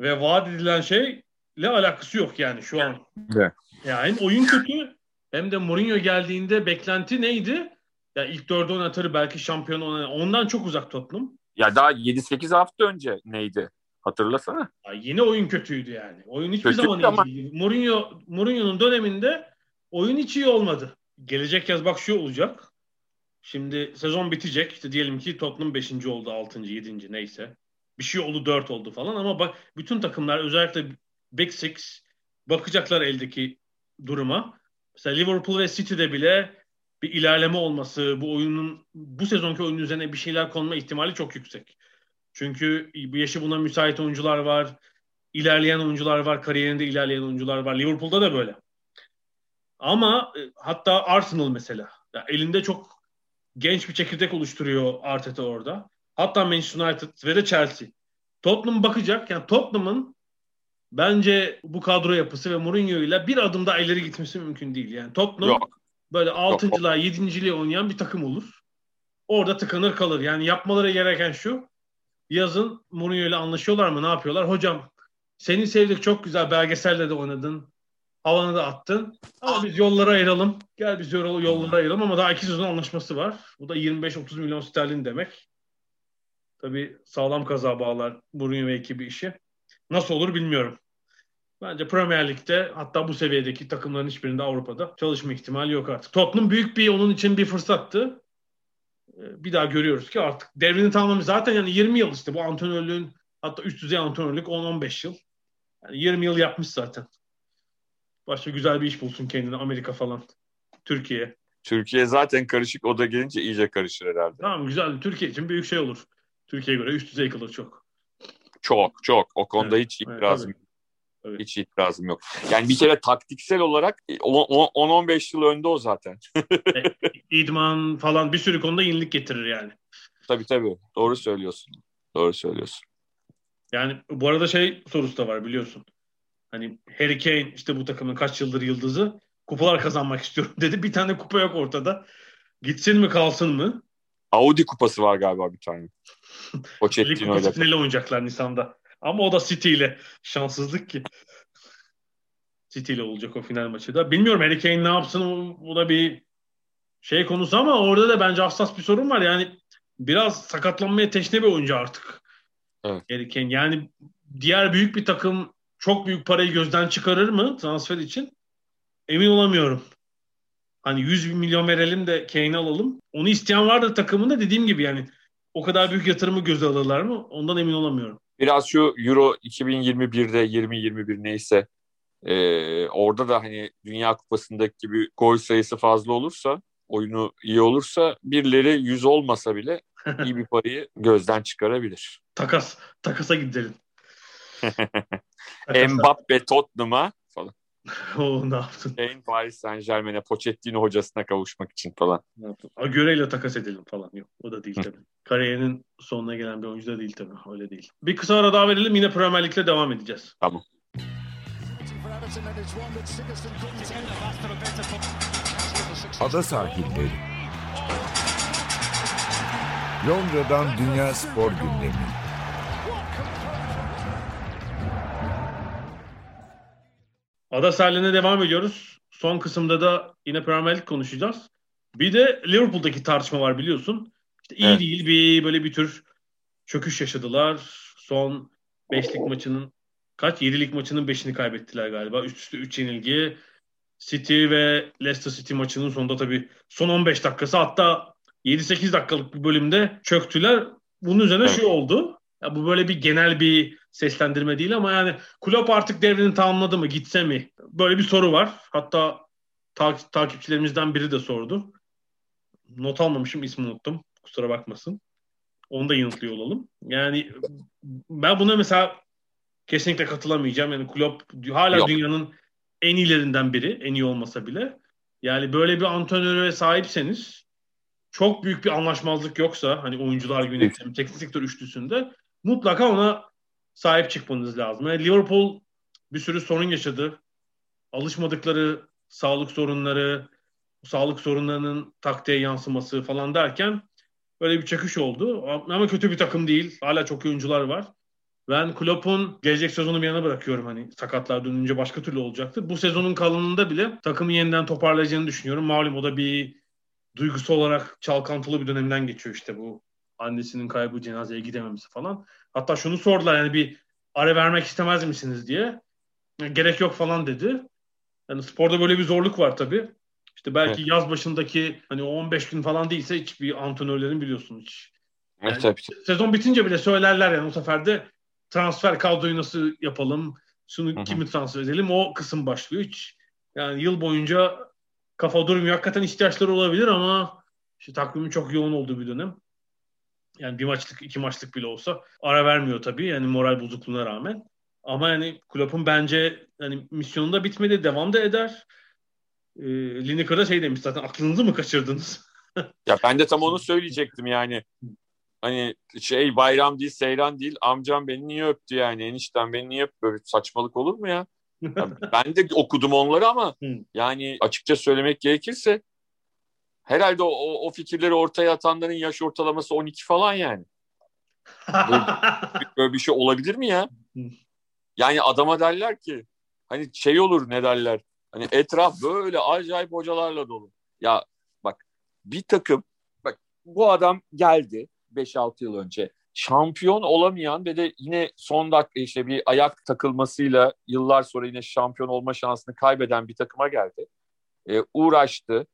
ve vaat edilen şeyle alakası yok yani şu an. Evet. Yani hem oyun kötü hem de Mourinho geldiğinde beklenti neydi? Ya ilk dördü oynatır belki şampiyon oynar. Ondan çok uzak Tottenham. Ya daha 7-8 hafta önce neydi? Hatırlasana. Ya yine oyun kötüydü yani. Oyun hiçbir Kötü zaman ama... iyi değil. Mourinho, Mourinho'nun döneminde oyun hiç iyi olmadı. Gelecek yaz bak şu olacak. Şimdi sezon bitecek. İşte diyelim ki Tottenham 5. oldu, 6. 7. neyse. Bir şey oldu 4 oldu falan ama bak bütün takımlar özellikle Big Six bakacaklar eldeki duruma. Mesela Liverpool ve City'de bile bir ilerleme olması, bu oyunun bu sezonki oyunun üzerine bir şeyler konma ihtimali çok yüksek. Çünkü bu yaşı buna müsait oyuncular var. ilerleyen oyuncular var. Kariyerinde ilerleyen oyuncular var. Liverpool'da da böyle. Ama e, hatta Arsenal mesela. Yani elinde çok genç bir çekirdek oluşturuyor Arteta orada. Hatta Manchester United ve de Chelsea. Tottenham bakacak. Yani Tottenham'ın bence bu kadro yapısı ve Mourinho ile bir adım daha ileri gitmesi mümkün değil. Yani Tottenham Yok. Böyle altıncılığa, yedinciliğe oynayan bir takım olur. Orada tıkanır kalır. Yani yapmaları gereken şu. Yazın Mourinho ile anlaşıyorlar mı? Ne yapıyorlar? Hocam seni sevdik çok güzel belgeselde de oynadın. Havanı da attın. Ama biz yolları ayıralım. Gel biz yol, yolları ayıralım ama daha iki sezon anlaşması var. Bu da 25-30 milyon sterlin demek. Tabii sağlam kaza bağlar Mourinho ve ekibi işi. Nasıl olur bilmiyorum. Bence Premier Lig'de hatta bu seviyedeki takımların hiçbirinde Avrupa'da çalışma ihtimali yok artık. Tottenham büyük bir onun için bir fırsattı. Ee, bir daha görüyoruz ki artık devrini tamamlamış. Zaten yani 20 yıl işte bu antrenörlüğün hatta üst düzey antrenörlük 10-15 yıl. Yani 20 yıl yapmış zaten. Başka güzel bir iş bulsun kendine Amerika falan. Türkiye. Türkiye zaten karışık. O da gelince iyice karışır herhalde. Tamam güzel. Türkiye için büyük şey olur. Türkiye'ye göre üst düzey kalır çok. Çok çok. O konuda evet, hiç itirazım evet, Evet. Hiç itirazım yok. Yani bir kere taktiksel olarak 10-15 yıl önde o zaten. E, İdman falan bir sürü konuda yenilik getirir yani. Tabii tabii. Doğru söylüyorsun. Doğru söylüyorsun. Yani bu arada şey sorusu da var biliyorsun. Hani Harry Kane işte bu takımın kaç yıldır yıldızı kupalar kazanmak istiyorum dedi. Bir tane kupa yok ortada. Gitsin mi kalsın mı? Audi kupası var galiba bir tane. O Lig kupası finali oynayacaklar Nisan'da. Ama o da City ile. Şanssızlık ki. City ile olacak o final maçı da. Bilmiyorum Harry Kane ne yapsın bu da bir şey konusu ama orada da bence hassas bir sorun var. Yani biraz sakatlanmaya teşne bir oyuncu artık. Evet. Harry Kane. Yani diğer büyük bir takım çok büyük parayı gözden çıkarır mı transfer için? Emin olamıyorum. Hani 100 milyon verelim de Kane'i alalım. Onu isteyen vardır takımında dediğim gibi yani o kadar büyük yatırımı göze alırlar mı? Ondan emin olamıyorum. Biraz şu Euro 2021'de 2021 neyse e, orada da hani Dünya Kupası'ndaki gibi gol sayısı fazla olursa oyunu iyi olursa birileri yüz olmasa bile iyi bir parayı gözden çıkarabilir. Takas. Takasa gidelim. Mbappe Tottenham'a. o ne yaptın? En Paris Saint Germain'e Pochettino hocasına kavuşmak için falan. Ne yaptın? Agüero takas edelim falan. Yok o da değil tabii. Kariyerinin sonuna gelen bir oyuncu da değil tabii. Öyle değil. Bir kısa ara daha verelim. Yine Premier Lig'le devam edeceğiz. Tamam. Ada sahilleri. Londra'dan Dünya Spor Gündemi. Ada sahiline devam ediyoruz. Son kısımda da yine Premier Lig konuşacağız. Bir de Liverpool'daki tartışma var biliyorsun. İşte iyi Evet. değil bir böyle bir tür çöküş yaşadılar. Son beşlik maçının kaç? Yedilik maçının beşini kaybettiler galiba. Üst üste 3 yenilgi. City ve Leicester City maçının sonunda tabii son 15 dakikası hatta 7-8 dakikalık bir bölümde çöktüler. Bunun üzerine Evet. şey oldu. Ya bu böyle bir genel bir seslendirme değil ama yani Klopp artık devrini tamamladı mı gitse mi? Böyle bir soru var. Hatta ta- takipçilerimizden biri de sordu. Not almamışım ismini unuttum. Kusura bakmasın. Onu da yanıtlıyor olalım. Yani ben buna mesela kesinlikle katılamayacağım. Yani Klopp hala Yok. dünyanın en iyilerinden biri. En iyi olmasa bile. Yani böyle bir antrenöre sahipseniz çok büyük bir anlaşmazlık yoksa hani oyuncular yönetimi, teknik sektör üçlüsünde mutlaka ona sahip çıkmanız lazım. Yani Liverpool bir sürü sorun yaşadı. Alışmadıkları sağlık sorunları, sağlık sorunlarının taktiğe yansıması falan derken böyle bir çöküş oldu. Ama kötü bir takım değil. Hala çok iyi oyuncular var. Ben Klopp'un gelecek sezonu bir yana bırakıyorum. Hani sakatlar dönünce başka türlü olacaktır. Bu sezonun kalanında bile takımı yeniden toparlayacağını düşünüyorum. Malum o da bir duygusal olarak çalkantılı bir dönemden geçiyor işte bu annesinin kaybı cenazeye gidememesi falan. Hatta şunu sordular yani bir ara vermek istemez misiniz diye. Gerek yok falan dedi. Yani sporda böyle bir zorluk var tabii. İşte belki Evet. yaz başındaki hani o 15 gün falan değilse hiçbir antrenörlerin biliyorsun hiç. Evet, Yani- tabii. Sezon bitince bile söylerler yani o sefer de transfer kadroyu nasıl yapalım, şunu Hı hı. kimi transfer edelim o kısım başlıyor hiç. Yani yıl boyunca kafa durmuyor. Hakikaten ihtiyaçları olabilir ama işte takvimin çok yoğun olduğu bir dönem. Yani bir maçlık, iki maçlık bile olsa ara vermiyor tabii. Yani moral bozukluğuna rağmen. Ama yani Klopp'un bence yani misyonu da bitmedi. Devam da eder. Ee, Lineker da şey demiş zaten aklınızı mı kaçırdınız? Ya ben de tam onu söyleyecektim yani. Hani şey bayram değil, seyran değil. Amcam beni niye öptü yani? Enişten beni niye öptü? Böyle saçmalık olur mu ya? Ya ben de okudum onları ama yani açıkça söylemek gerekirse herhalde o, o, o fikirleri ortaya atanların yaş ortalaması 12 falan yani. Böyle bir şey olabilir mi ya? Yani adama derler ki hani şey olur ne derler? Hani etraf böyle acayip hocalarla dolu. Ya bak bir takım bak bu adam geldi 5-6 yıl önce. Şampiyon olamayan ve de yine son dakika işte bir ayak takılmasıyla yıllar sonra yine şampiyon olma şansını kaybeden bir takıma geldi. Ee, uğraştı.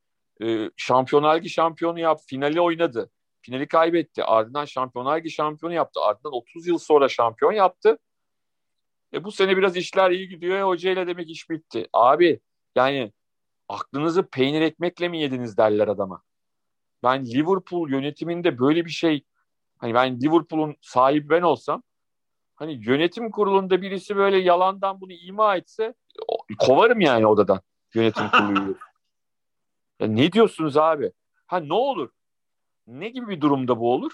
Ee, Şampiyonlar Ligi şampiyonu yaptı. Finali oynadı. Finali kaybetti. Ardından Şampiyonlar Ligi şampiyonu yaptı. Ardından 30 yıl sonra şampiyon yaptı. E bu sene biraz işler iyi gidiyor. E, hocayla demek iş bitti. Abi yani aklınızı peynir ekmekle mi yediniz derler adama. Ben Liverpool yönetiminde böyle bir şey hani ben Liverpool'un sahibi ben olsam hani yönetim kurulunda birisi böyle yalandan bunu ima etse kovarım yani odadan yönetim kurulu. Ya ne diyorsunuz abi? Ha ne olur? Ne gibi bir durumda bu olur?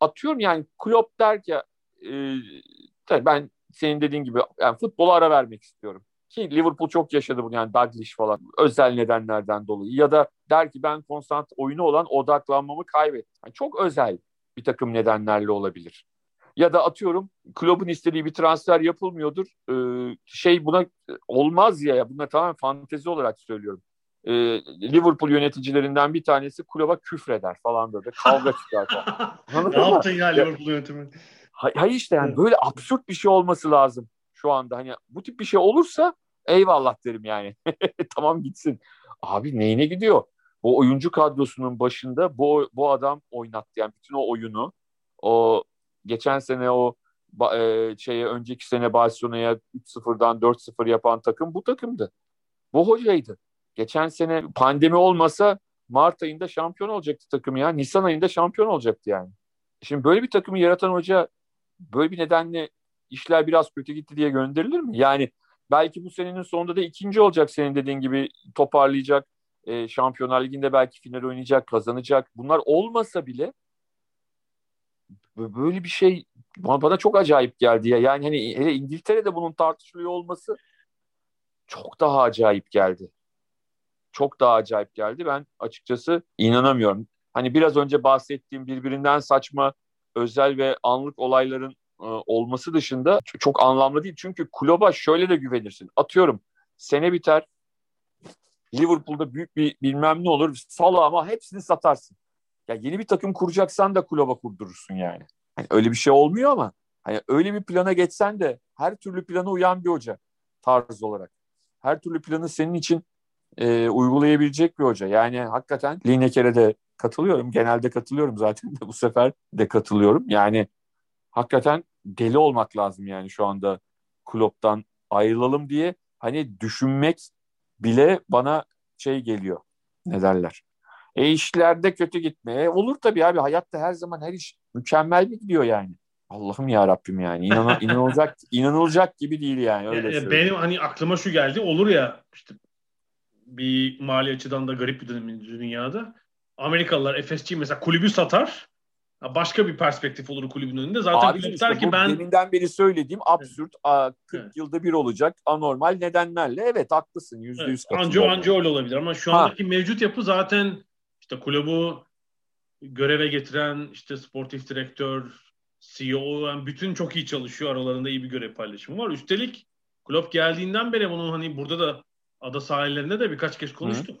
Atıyorum yani Klopp der ki e, tabii ben senin dediğin gibi yani futbola ara vermek istiyorum. Ki Liverpool çok yaşadı bunu yani Dalglish falan özel nedenlerden dolayı. Ya da der ki ben konstant oyunu olan odaklanmamı kaybettim. Yani çok özel bir takım nedenlerle olabilir. Ya da atıyorum kulübün istediği bir transfer yapılmıyordur. Ee, şey buna olmaz ya. Bunlar tamamen fantezi olarak söylüyorum. Ee, Liverpool yöneticilerinden bir tanesi kulübe küfreder falan böyle. Kavga çıkar falan. Ne yaptın ya Liverpool yönetimi? Hay- Hayır işte yani böyle absürt bir şey olması lazım şu anda. Hani bu tip bir şey olursa eyvallah derim yani. tamam gitsin. Abi neyine gidiyor? Bu oyuncu kadrosunun başında bu bu adam oynattı yani bütün o oyunu. o geçen sene o e, şeye önceki sene Barcelona'ya 3-0'dan 4-0 yapan takım bu takımdı. Bu hocaydı. Geçen sene pandemi olmasa Mart ayında şampiyon olacaktı takım ya. Nisan ayında şampiyon olacaktı yani. Şimdi böyle bir takımı yaratan hoca böyle bir nedenle işler biraz kötü gitti diye gönderilir mi? Yani belki bu senenin sonunda da ikinci olacak senin dediğin gibi toparlayacak. E, Şampiyonlar Ligi'nde belki final oynayacak, kazanacak. Bunlar olmasa bile böyle bir şey bana çok acayip geldi ya. Yani hani hele İngiltere'de bunun tartışılıyor olması çok daha acayip geldi. Çok daha acayip geldi. Ben açıkçası inanamıyorum. Hani biraz önce bahsettiğim birbirinden saçma özel ve anlık olayların e, olması dışında çok anlamlı değil. Çünkü kulüba şöyle de güvenirsin. Atıyorum sene biter. Liverpool'da büyük bir bilmem ne olur. Sala ama hepsini satarsın. Ya yeni bir takım kuracaksan da kulüba kurdurursun yani. Hani öyle bir şey olmuyor ama hani öyle bir plana geçsen de her türlü plana uyan bir hoca tarz olarak. Her türlü planı senin için e, uygulayabilecek bir hoca. Yani hakikaten Lineker'e de katılıyorum. Genelde katılıyorum zaten de bu sefer de katılıyorum. Yani hakikaten deli olmak lazım yani şu anda Klopp'tan ayrılalım diye hani düşünmek bile bana şey geliyor. Ne derler? E işlerde kötü gitmeye olur tabii abi. Hayatta her zaman her iş mükemmel gidiyor yani? Allah'ım ya Rabbim yani. İnan, inanılacak inanılacak gibi değil yani öyle e, Benim hani aklıma şu geldi. Olur ya işte bir mali açıdan da garip bir dönem dünyada. Amerikalılar FSG mesela kulübü satar. Başka bir perspektif olur kulübün önünde. Zaten Abi işte ki ben deminden beri söylediğim absürt evet. 40 evet. yılda bir olacak anormal nedenlerle. Evet haklısın yüzde yüz evet. Anca, anca öyle olabilir ama şu andaki ha. mevcut yapı zaten işte kulübü göreve getiren işte sportif direktör, CEO yani bütün çok iyi çalışıyor. Aralarında iyi bir görev paylaşımı var. Üstelik kulüp geldiğinden beri bunun hani burada da ada sahillerinde de birkaç kez konuştuk. Hı.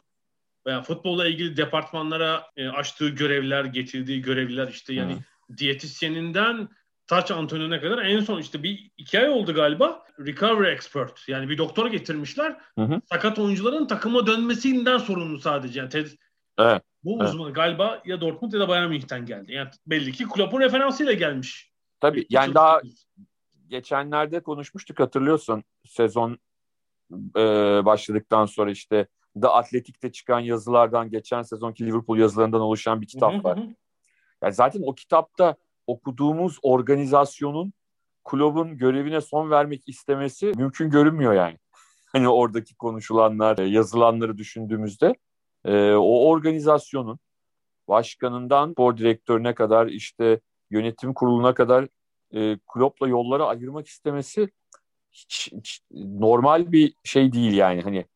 Veya futbolla ilgili departmanlara e, açtığı görevler, getirdiği görevler işte yani Hı. diyetisyeninden taç antrenörüne kadar en son işte bir iki ay oldu galiba recovery expert yani bir doktor getirmişler. Hı hı. Sakat oyuncuların takıma dönmesinden sorumlu sadece. Yani te- evet. Bu evet. uzman galiba ya Dortmund ya da Bayern Münih'ten geldi. Yani belli ki Klopp'un referansıyla gelmiş. Tabii yani daha geçenlerde konuşmuştuk hatırlıyorsun sezon e, başladıktan sonra işte The Athletic'te çıkan yazılardan geçen sezonki Liverpool yazılarından oluşan bir kitap var. Yani zaten o kitapta okuduğumuz organizasyonun kulübün görevine son vermek istemesi mümkün görünmüyor yani. Hani oradaki konuşulanlar, yazılanları düşündüğümüzde e, o organizasyonun başkanından spor direktörüne kadar işte yönetim kuruluna kadar e, Klopp'la yolları ayırmak istemesi hiç, hiç normal bir şey değil yani hani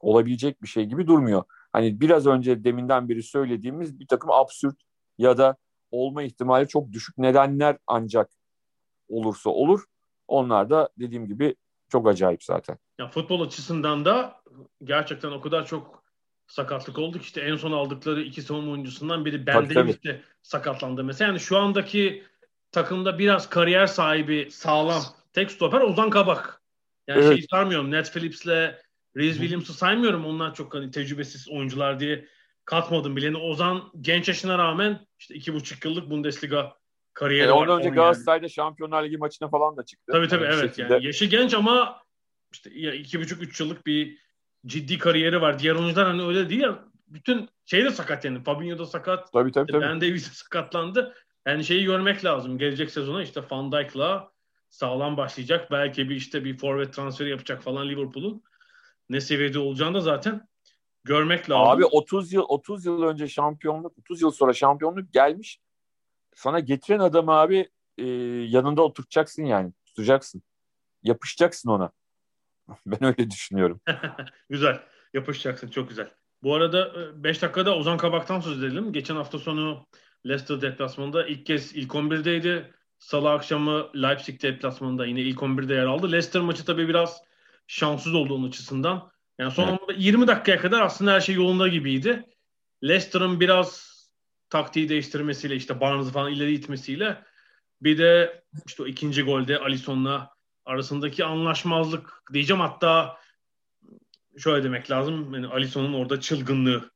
olabilecek bir şey gibi durmuyor. Hani biraz önce deminden beri söylediğimiz bir takım absürt ya da olma ihtimali çok düşük nedenler ancak olursa olur. Onlar da dediğim gibi çok acayip zaten. Ya futbol açısından da gerçekten o kadar çok sakatlık oldu ki işte en son aldıkları iki savunma oyuncusundan biri bende işte sakatlandı mesela. Yani şu andaki takımda biraz kariyer sahibi sağlam tek stoper Ozan Kabak. Yani evet. şey sarmıyorum. Ned Phillips'le Reece Williams'ı saymıyorum. Onlar çok hani tecrübesiz oyuncular diye katmadım bile. Yani Ozan genç yaşına rağmen işte iki buçuk yıllık Bundesliga kariyeri e, var. Ondan önce Galatasaray'da yani. Şampiyonlar Ligi maçına falan da çıktı. Tabii tabii yani evet. Şekilde. Yani yaşı genç ama işte iki buçuk üç yıllık bir ciddi kariyeri var. Diğer oyuncular hani öyle değil ya. Bütün şey de sakat yani. Fabinho da sakat. Tabii tabii. tabii. Ben Davis de sakatlandı. Yani şeyi görmek lazım. Gelecek sezona işte Van Dijk'la sağlam başlayacak. Belki bir işte bir forvet transferi yapacak falan Liverpool'un. Ne seviyede olacağını da zaten görmek lazım. Abi 30 yıl 30 yıl önce şampiyonluk, 30 yıl sonra şampiyonluk gelmiş. Sana getiren adam abi e, yanında oturacaksın yani. Tutacaksın. Yapışacaksın ona. Ben öyle düşünüyorum. güzel. Yapışacaksın. Çok güzel. Bu arada 5 e, dakikada Ozan Kabak'tan söz edelim. Geçen hafta sonu Leicester deplasmanında ilk kez ilk 11'deydi. Salı akşamı Leipzig deplasmanında yine ilk 11'de yer aldı. Leicester maçı tabii biraz şanssız oldu onun açısından. Yani son evet. 20 dakikaya kadar aslında her şey yolunda gibiydi. Leicester'ın biraz taktiği değiştirmesiyle işte Barnes'ı falan ileri itmesiyle bir de işte o ikinci golde Alisson'la arasındaki anlaşmazlık diyeceğim hatta şöyle demek lazım. Yani Alisson'un orada çılgınlığı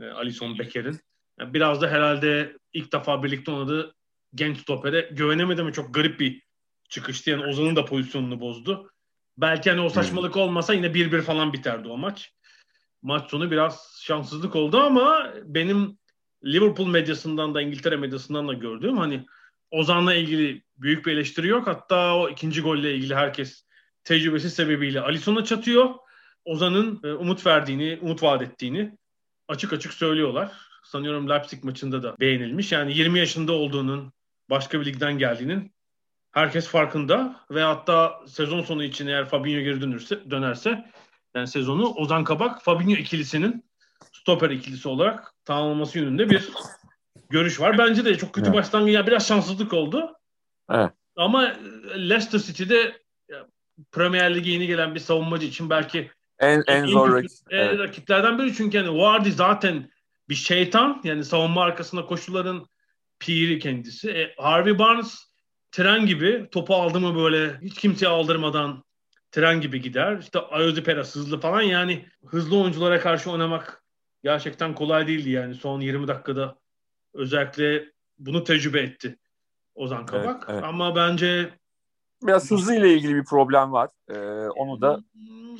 e, Alisson Becker'in. Yani biraz da herhalde ilk defa birlikte oynadığı genç stopere güvenemedi mi çok garip bir çıkıştı. Yani Ozan'ın da pozisyonunu bozdu. Belki hani o saçmalık olmasa yine 1-1 falan biterdi o maç. Maç sonu biraz şanssızlık oldu ama benim Liverpool medyasından da İngiltere medyasından da gördüğüm hani Ozan'la ilgili büyük bir eleştiri yok. Hatta o ikinci golle ilgili herkes tecrübesi sebebiyle Alisson'a çatıyor. Ozan'ın e, umut verdiğini, umut vaat ettiğini açık açık söylüyorlar. Sanıyorum Leipzig maçında da beğenilmiş. Yani 20 yaşında olduğunun, başka bir ligden geldiğinin herkes farkında ve hatta sezon sonu için eğer Fabinho geri dönürse, dönerse yani sezonu Ozan Kabak Fabinho ikilisinin stoper ikilisi olarak tamamlaması yönünde bir görüş var. Bence de çok kötü evet. başlangıç. Yani biraz şanssızlık oldu. Evet. Ama Leicester City'de Premier Lig'e yeni gelen bir savunmacı için belki en, en zor rakip, evet. rakiplerden biri çünkü yani Vardy zaten bir şeytan yani savunma arkasında koşuların piri kendisi. E, Harvey Barnes tren gibi topu aldı mı böyle hiç kimseye aldırmadan tren gibi gider. İşte Ayoze Perez hızlı falan yani hızlı oyunculara karşı oynamak gerçekten kolay değildi yani son 20 dakikada özellikle bunu tecrübe etti Ozan Kabak. Evet, evet. Ama bence biraz hızı ile ilgili bir problem var. Ee, onu da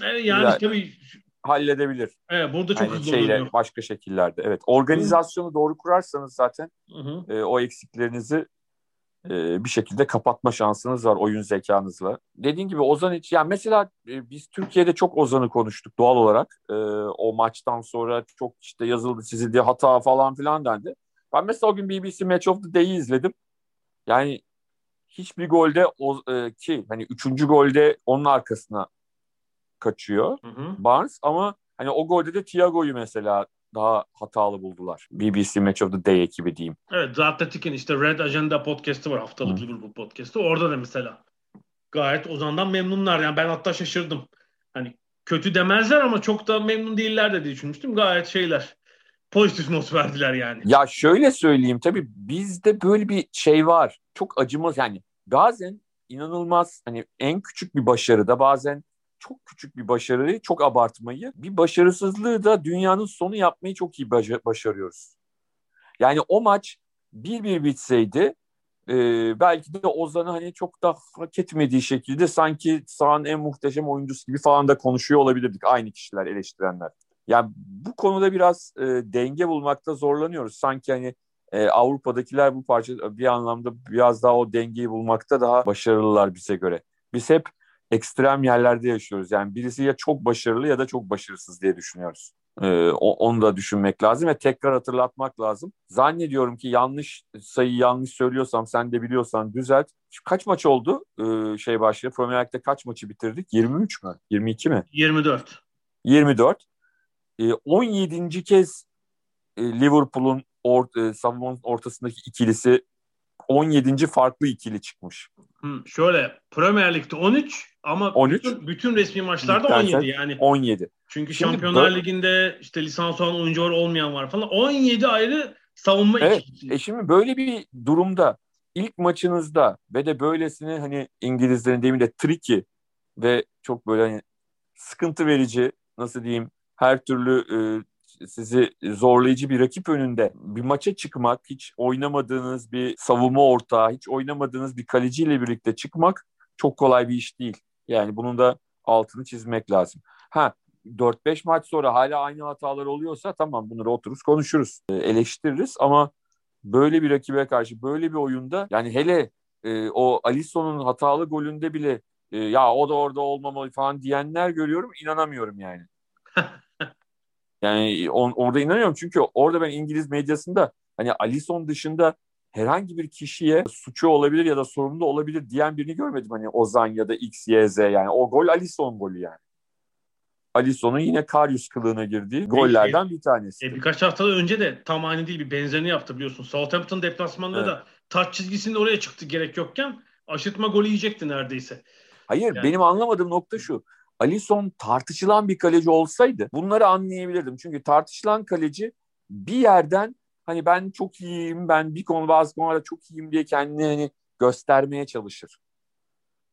evet, yani güzel, tabii halledebilir. Evet, burada çok hızlı şeyle, oluyor. Başka şekillerde. Evet. Organizasyonu hı. doğru kurarsanız zaten hı hı. E, o eksiklerinizi e, bir şekilde kapatma şansınız var oyun zekanızla. Dediğin gibi Ozan hiç yani mesela e, biz Türkiye'de çok Ozan'ı konuştuk doğal olarak. E, o maçtan sonra çok işte yazıldı çizildi hata falan filan dendi. Ben mesela o gün BBC Match of the Day'i izledim. Yani hiçbir golde o, e, ki hani üçüncü golde onun arkasına kaçıyor hı hı. Barnes ama hani o golde de Thiago'yu mesela daha hatalı buldular. BBC Match of the Day ekibi diyeyim. Evet The Athletic'in işte Red Agenda podcast'ı var haftalık Liverpool podcast'ı. Orada da mesela gayet Ozan'dan memnunlar. Yani ben hatta şaşırdım. Hani kötü demezler ama çok da memnun değiller de diye düşünmüştüm. Gayet şeyler pozitif not verdiler yani. Ya şöyle söyleyeyim tabii bizde böyle bir şey var. Çok acımaz yani bazen inanılmaz hani en küçük bir başarıda bazen çok küçük bir başarıyı çok abartmayı bir başarısızlığı da dünyanın sonu yapmayı çok iyi başarıyoruz. Yani o maç bir bir bitseydi e, belki de Ozan'ı hani çok da hak etmediği şekilde sanki sahanın en muhteşem oyuncusu gibi falan da konuşuyor olabilirdik aynı kişiler eleştirenler. Yani bu konuda biraz e, denge bulmakta zorlanıyoruz. Sanki hani e, Avrupa'dakiler bu parça bir anlamda biraz daha o dengeyi bulmakta daha başarılılar bize göre. Biz hep ekstrem yerlerde yaşıyoruz. Yani birisi ya çok başarılı ya da çok başarısız diye düşünüyoruz. Ee, onu da düşünmek lazım ve tekrar hatırlatmak lazım. Zannediyorum ki yanlış sayı yanlış söylüyorsam sen de biliyorsan düzelt. Kaç maç oldu ee, şey başlıyor? Premier Lig'de kaç maçı bitirdik? 23 mü? 22 mi? 24. 24. Ee, 17. kez e, Liverpool'un or, e, savunmanın ortasındaki ikilisi 17. farklı ikili çıkmış. Hı, şöyle Premier Lig'de 13 ama 13, bütün, bütün resmi maçlarda 17 yani. 17. Çünkü Şimdi Şampiyonlar böyle... Ligi'nde işte lisans olan oyuncular olmayan var falan. 17 ayrı savunma evet. E şimdi böyle bir durumda ilk maçınızda ve de böylesine hani İngilizlerin deyimiyle tricky ve çok böyle hani sıkıntı verici nasıl diyeyim her türlü e, sizi zorlayıcı bir rakip önünde bir maça çıkmak, hiç oynamadığınız bir savunma ortağı, hiç oynamadığınız bir kaleciyle birlikte çıkmak çok kolay bir iş değil. Yani bunun da altını çizmek lazım. Ha 4-5 maç sonra hala aynı hatalar oluyorsa tamam bunları otururuz konuşuruz, e, eleştiririz ama böyle bir rakibe karşı böyle bir oyunda yani hele e, o Alisson'un hatalı golünde bile e, ya o da orada olmamalı falan diyenler görüyorum inanamıyorum yani. Yani on, orada inanıyorum çünkü orada ben İngiliz medyasında hani Alisson dışında herhangi bir kişiye suçu olabilir ya da sorumlu olabilir diyen birini görmedim. Hani Ozan ya da X, Y, Z yani. O gol Alisson golü yani. Alisson'un yine Karius kılığına girdiği gollerden bir tanesi. E, birkaç hafta önce de tam aynı değil bir benzerini yaptı biliyorsun. Southampton deplasmanında evet. da taç çizgisinin oraya çıktı gerek yokken aşırtma golü yiyecekti neredeyse. Hayır yani. benim anlamadığım nokta şu. Alisson tartışılan bir kaleci olsaydı bunları anlayabilirdim. Çünkü tartışılan kaleci bir yerden hani ben çok iyiyim, ben bir konu bazı konularda çok iyiyim diye kendini hani göstermeye çalışır.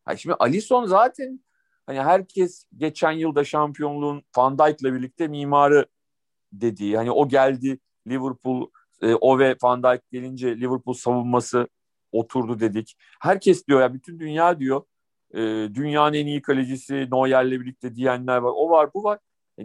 Yani şimdi Alisson zaten hani herkes geçen yılda şampiyonluğun Van Dijk'la birlikte mimarı dediği. Hani o geldi Liverpool e, o ve Van Dijk gelince Liverpool savunması oturdu dedik. Herkes diyor ya bütün dünya diyor e, dünyanın en iyi kalecisi Neuer'le birlikte diyenler var. O var bu var.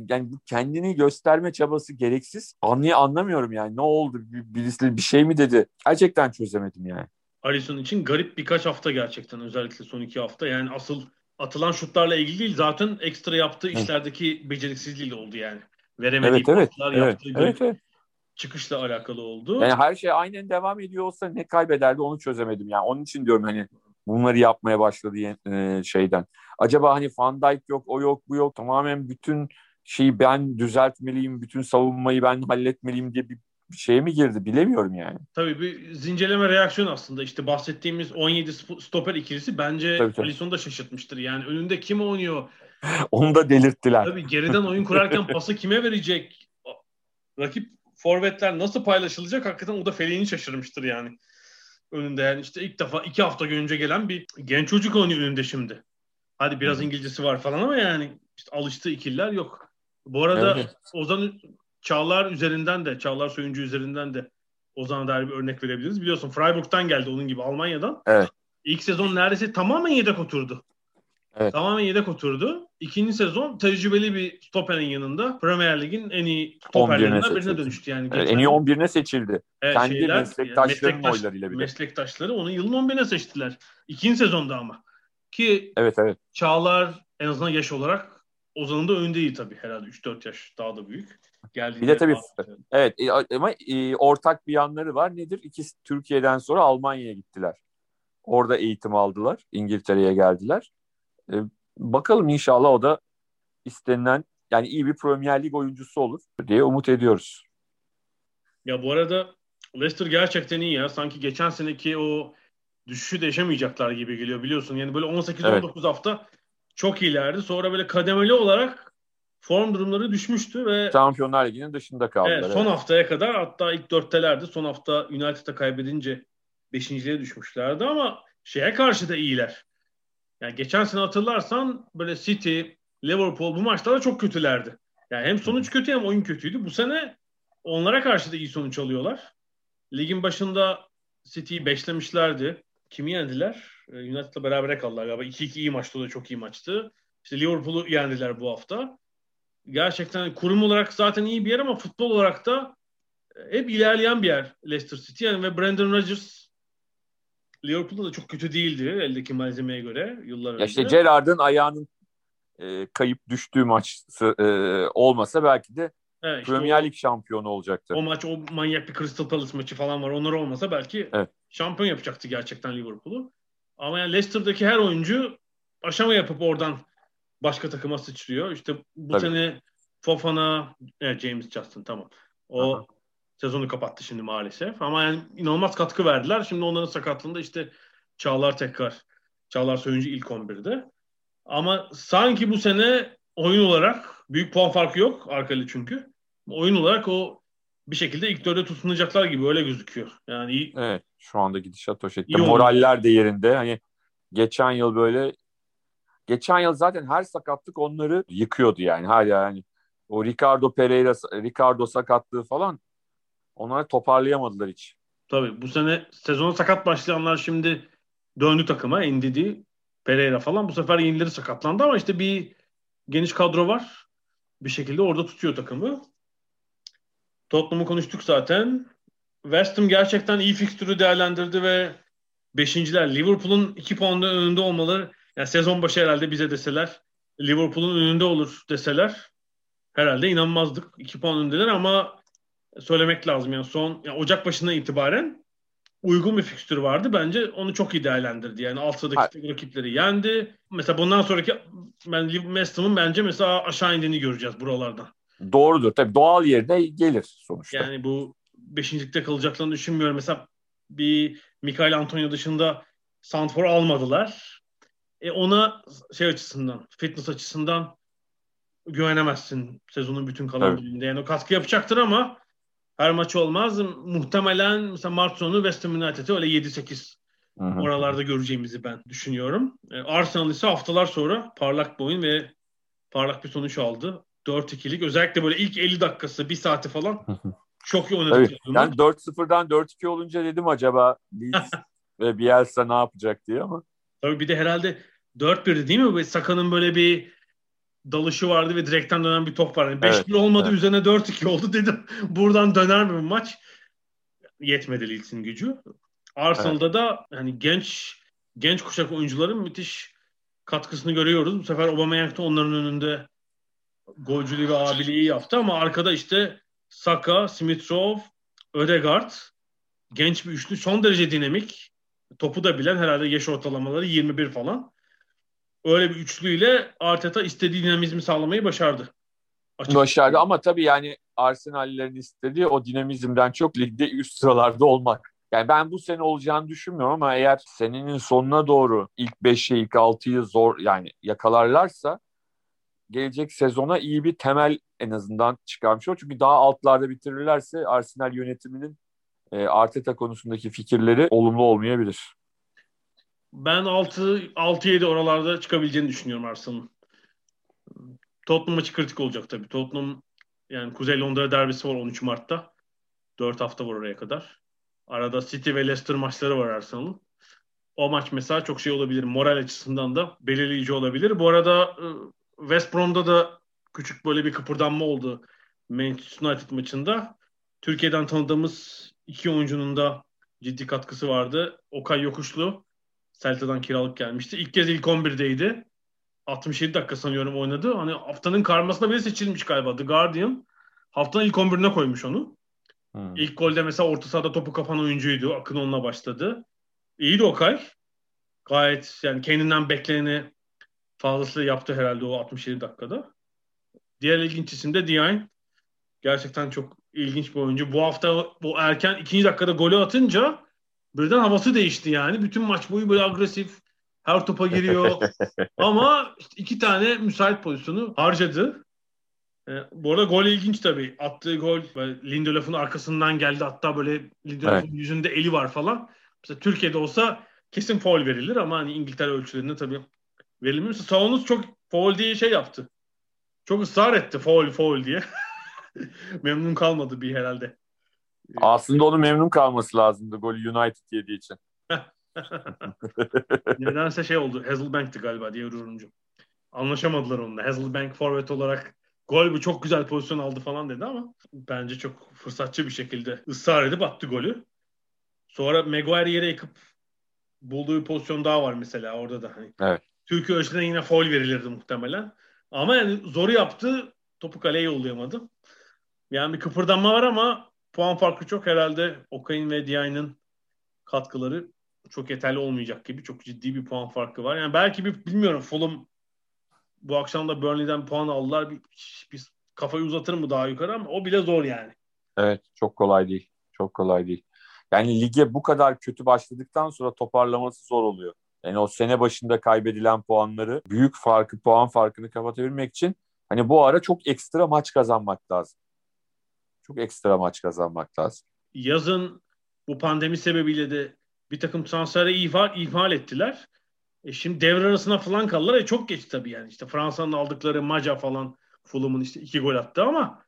Yani bu kendini gösterme çabası gereksiz. Anlay anlamıyorum yani. Ne oldu? Birisi bir şey mi dedi? Gerçekten çözemedim yani. Alisson için garip birkaç hafta gerçekten özellikle son iki hafta. Yani asıl atılan şutlarla ilgili değil zaten ekstra yaptığı işlerdeki beceriksizliğiyle oldu yani. Veremediği evet, evet, evet, yaptığı evet, evet. çıkışla alakalı oldu. Yani her şey aynen devam ediyor olsa ne kaybederdi onu çözemedim yani. Onun için diyorum hani bunları yapmaya başladı e, şeyden. Acaba hani Van Dijk yok, o yok, bu yok. Tamamen bütün şeyi ben düzeltmeliyim, bütün savunmayı ben halletmeliyim diye bir şeye mi girdi bilemiyorum yani. Tabii bir zincirleme reaksiyon aslında. İşte bahsettiğimiz 17 stoper ikilisi bence tabii, tabii. Alisson'u da şaşırtmıştır. Yani önünde kim oynuyor? Onu da delirttiler. Tabii geriden oyun kurarken pası kime verecek? Rakip forvetler nasıl paylaşılacak? Hakikaten o da feleğini şaşırmıştır yani. Önünde yani işte ilk defa iki hafta önce gelen bir genç çocuk oynuyor önünde şimdi. Hadi biraz İngilizcesi var falan ama yani işte alıştığı ikililer yok. Bu arada evet. Ozan Çağlar üzerinden de, Çağlar Soyuncu üzerinden de Ozan'a dair bir örnek verebiliriz. Biliyorsun Freiburg'dan geldi onun gibi Almanya'dan. Evet. İlk sezon neredeyse tamamen yedek oturdu. Evet. Tamamen yedek oturdu. İkinci sezon tecrübeli bir stoperin yanında Premier Lig'in en iyi stoperlerinden birine dönüştü. Yani evet, en iyi 11'ine seçildi. Evet, Kendi şeyler, meslektaşlarının meslektaş, oylarıyla bile. Meslektaşları onu yılın 11'ine seçtiler. İkinci sezonda ama. Ki evet, evet. Çağlar en azından yaş olarak Ozan'ın da önünde tabii herhalde 3-4 yaş daha da büyük. Geldiğinde bir de tabii bahsediyorum. evet e, ama e, ortak bir yanları var. Nedir? İkisi Türkiye'den sonra Almanya'ya gittiler. Orada eğitim aldılar. İngiltere'ye geldiler. E, bakalım inşallah o da istenilen yani iyi bir Premier Lig oyuncusu olur diye umut ediyoruz. Ya bu arada Leicester gerçekten iyi ya. Sanki geçen seneki o düşüşü de yaşamayacaklar gibi geliyor biliyorsun. Yani böyle 18-19 evet. hafta çok iyilerdi. Sonra böyle kademeli olarak form durumları düşmüştü ve Şampiyonlar Ligi'nin dışında kaldılar. Evet, son evet. haftaya kadar hatta ilk dörttelerdi. Son hafta United'a kaybedince beşinciliğe düşmüşlerdi ama şeye karşı da iyiler. Yani geçen sene hatırlarsan böyle City, Liverpool bu maçlarda çok kötülerdi. Yani hem sonuç kötü hem oyun kötüydü. Bu sene onlara karşı da iyi sonuç alıyorlar. Ligin başında City'yi beşlemişlerdi. Kimi yendiler? Ee, United'la beraber kaldılar galiba. 2-2 iyi maçtı o da çok iyi maçtı. İşte Liverpool'u yendiler bu hafta gerçekten kurum olarak zaten iyi bir yer ama futbol olarak da e, hep ilerleyen bir yer Leicester City. Yani ve Brandon Rodgers Liverpool'da da çok kötü değildi eldeki malzemeye göre yıllar önce. Ya işte Gerrard'ın ayağının e, kayıp düştüğü maç e, olmasa belki de evet, işte Premier Lig şampiyonu olacaktı. O maç o manyak bir Crystal Palace maçı falan var. Onlar olmasa belki evet. şampiyon yapacaktı gerçekten Liverpool'u. Ama yani Leicester'daki her oyuncu aşama yapıp oradan başka takıma sıçrıyor. İşte bu Tabii. sene Fofana, evet, James Justin tamam. O Aha. sezonu kapattı şimdi maalesef. Ama yani inanılmaz katkı verdiler. Şimdi onların sakatlığında işte Çağlar tekrar, Çağlar Soyuncu ilk 11'de. Ama sanki bu sene oyun olarak büyük puan farkı yok Arkali çünkü. Oyun olarak o bir şekilde ilk dörde tutunacaklar gibi öyle gözüküyor. Yani iyi. Evet şu anda gidişat o şekilde. Moraller de yerinde. Hani geçen yıl böyle geçen yıl zaten her sakatlık onları yıkıyordu yani. Hala yani o Ricardo Pereira, Ricardo sakatlığı falan onları toparlayamadılar hiç. Tabii bu sene sezona sakat başlayanlar şimdi döndü takıma. Endidi, Pereira falan. Bu sefer yenileri sakatlandı ama işte bir geniş kadro var. Bir şekilde orada tutuyor takımı. Tottenham'ı konuştuk zaten. West Ham gerçekten iyi fikstürü değerlendirdi ve beşinciler. Liverpool'un iki puanın önünde olmaları yani sezon başı herhalde bize deseler Liverpool'un önünde olur deseler herhalde inanmazdık. 2 puan öndeler ama söylemek lazım yani son yani Ocak başından itibaren uygun bir fikstür vardı. Bence onu çok iyi değerlendirdi. Yani alt sıradaki rakipleri yendi. Mesela bundan sonraki ben West Ham'ın bence mesela aşağı indiğini göreceğiz buralardan. Doğrudur. Tabii doğal yerine gelir sonuçta. Yani bu beşincilikte kalacaklarını düşünmüyorum. Mesela bir Mikael Antonio dışında Santfor almadılar. E ona şey açısından, fitness açısından güvenemezsin sezonun bütün kalan evet. Yani o katkı yapacaktır ama her maç olmaz. Muhtemelen mesela Mart sonu West Ham United'ı öyle 7-8 oralarda göreceğimizi ben düşünüyorum. E, Arsenal ise haftalar sonra parlak bir oyun ve parlak bir sonuç aldı. 4-2'lik özellikle böyle ilk 50 dakikası, bir saati falan çok iyi oynadı. Yani 4-0'dan 4-2 olunca dedim acaba Leeds ve Bielsa ne yapacak diye ama. Tabii bir de herhalde 4-1'di değil mi? Saka'nın böyle bir dalışı vardı ve direkten dönen bir top var. Yani 5-1 evet, olmadı evet. üzerine 4-2 oldu dedim. Buradan döner mi bu maç? Yetmedi Leeds'in gücü. Arsenal'da evet. da hani genç genç kuşak oyuncuların müthiş katkısını görüyoruz. Bu sefer Aubameyang da onların önünde golcülüğü ve abiliği yaptı ama arkada işte Saka, Smith Rowe, Ödegaard genç bir üçlü son derece dinamik. Topu da bilen herhalde yaş ortalamaları 21 falan. Öyle bir üçlüyle Arteta istediği dinamizmi sağlamayı başardı. Açıkçası. Başardı ama tabii yani Arsenal'lerin istediği o dinamizmden çok ligde üst sıralarda olmak. Yani ben bu sene olacağını düşünmüyorum ama eğer senenin sonuna doğru ilk 5'e ilk 6'yı zor yani yakalarlarsa gelecek sezona iyi bir temel en azından çıkarmış olur. Çünkü daha altlarda bitirirlerse Arsenal yönetiminin e, Arteta konusundaki fikirleri olumlu olmayabilir. Ben 6-7 oralarda çıkabileceğini düşünüyorum Arsenal'ın. Tottenham maçı kritik olacak tabii. Tottenham yani Kuzey Londra derbisi var 13 Mart'ta. 4 hafta var oraya kadar. Arada City ve Leicester maçları var Arsenal'ın. O maç mesela çok şey olabilir. Moral açısından da belirleyici olabilir. Bu arada e, West Brom'da da küçük böyle bir kıpırdanma oldu Manchester United maçında. Türkiye'den tanıdığımız iki oyuncunun da ciddi katkısı vardı. Okay Yokuşlu Celta'dan kiralık gelmişti. İlk kez ilk 11'deydi. 67 dakika sanıyorum oynadı. Hani haftanın karmasına bile seçilmiş galiba. The Guardian haftanın ilk 11'ine koymuş onu. Hmm. İlk golde mesela orta sahada topu kapan oyuncuydu. Akın onunla başladı. İyiydi Okay. Gayet yani kendinden bekleneni fazlası yaptı herhalde o 67 dakikada. Diğer ilginç isim de Diagne. Gerçekten çok ilginç bir oyuncu. Bu hafta bu erken ikinci dakikada golü atınca birden havası değişti yani. Bütün maç boyu böyle agresif. Her topa giriyor. Ama işte iki tane müsait pozisyonu harcadı. E, bu arada gol ilginç tabii. Attığı gol Lindelof'un arkasından geldi. Hatta böyle Lindelof'un evet. yüzünde eli var falan. Mesela Türkiye'de olsa kesin foul verilir ama hani İngiltere ölçülerinde tabii verilmiyor. Savunuz çok foul diye şey yaptı. Çok ısrar etti foul foul diye. memnun kalmadı bir herhalde. Aslında onu memnun kalması lazımdı golü United yediği için. Nedense şey oldu. Hazelbank'tı galiba diye yorumcu. Anlaşamadılar onunla. Hazelbank forvet olarak gol bu çok güzel pozisyon aldı falan dedi ama bence çok fırsatçı bir şekilde ısrar edip attı golü. Sonra Maguire yere yıkıp bulduğu pozisyon daha var mesela orada da. Hani evet. Türkiye ölçüden yine foul verilirdi muhtemelen. Ama yani zoru yaptı. Topu kaleye yollayamadı. Yani bir kıpırdanma var ama puan farkı çok herhalde Okay'ın ve Diay'ın katkıları çok yeterli olmayacak gibi. Çok ciddi bir puan farkı var. Yani belki bir bilmiyorum Fulham bu akşam da Burnley'den puan aldılar. Bir, bir kafayı uzatır mı daha yukarı ama o bile zor yani. Evet çok kolay değil. Çok kolay değil. Yani lige bu kadar kötü başladıktan sonra toparlaması zor oluyor. Yani o sene başında kaybedilen puanları, büyük farkı, puan farkını kapatabilmek için hani bu ara çok ekstra maç kazanmak lazım. Çok ekstra maç kazanmak lazım. Yazın bu pandemi sebebiyle de bir takım transferi ihmal, ihmal ettiler. E şimdi devre arasına falan kaldılar. E çok geç tabii yani. İşte Fransa'nın aldıkları Maca falan Fulham'ın işte iki gol attı ama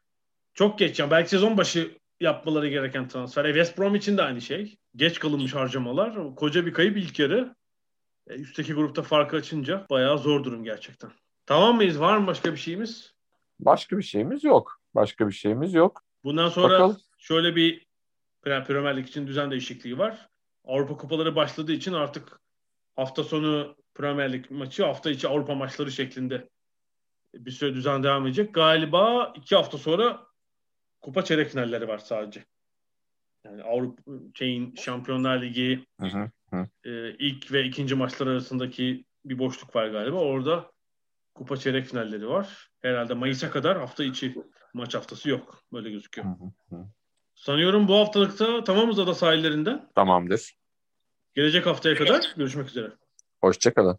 çok geç. Yani belki sezon başı yapmaları gereken transfer. E West Brom için de aynı şey. Geç kalınmış harcamalar. Koca bir kayıp ilk yarı. E üstteki grupta farkı açınca bayağı zor durum gerçekten. Tamam mıyız? Var mı başka bir şeyimiz? Başka bir şeyimiz yok. Başka bir şeyimiz yok. Bundan sonra Bakalım. şöyle bir Premier Lig için düzen değişikliği var. Avrupa kupaları başladığı için artık hafta sonu Premier Lig maçı hafta içi Avrupa maçları şeklinde bir süre düzen devam edecek. Galiba iki hafta sonra kupa çeyrek finalleri var sadece. Yani Avrupa şeyin Şampiyonlar Ligi hı hı, hı. E, ilk ve ikinci maçlar arasındaki bir boşluk var galiba. Orada kupa çeyrek finalleri var. Herhalde Mayıs'a kadar hafta içi maç haftası yok. Böyle gözüküyor. Hı hı. Sanıyorum bu haftalıkta tamamız ada sahillerinden. Tamamdır. Gelecek haftaya kadar görüşmek üzere. Hoşçakalın.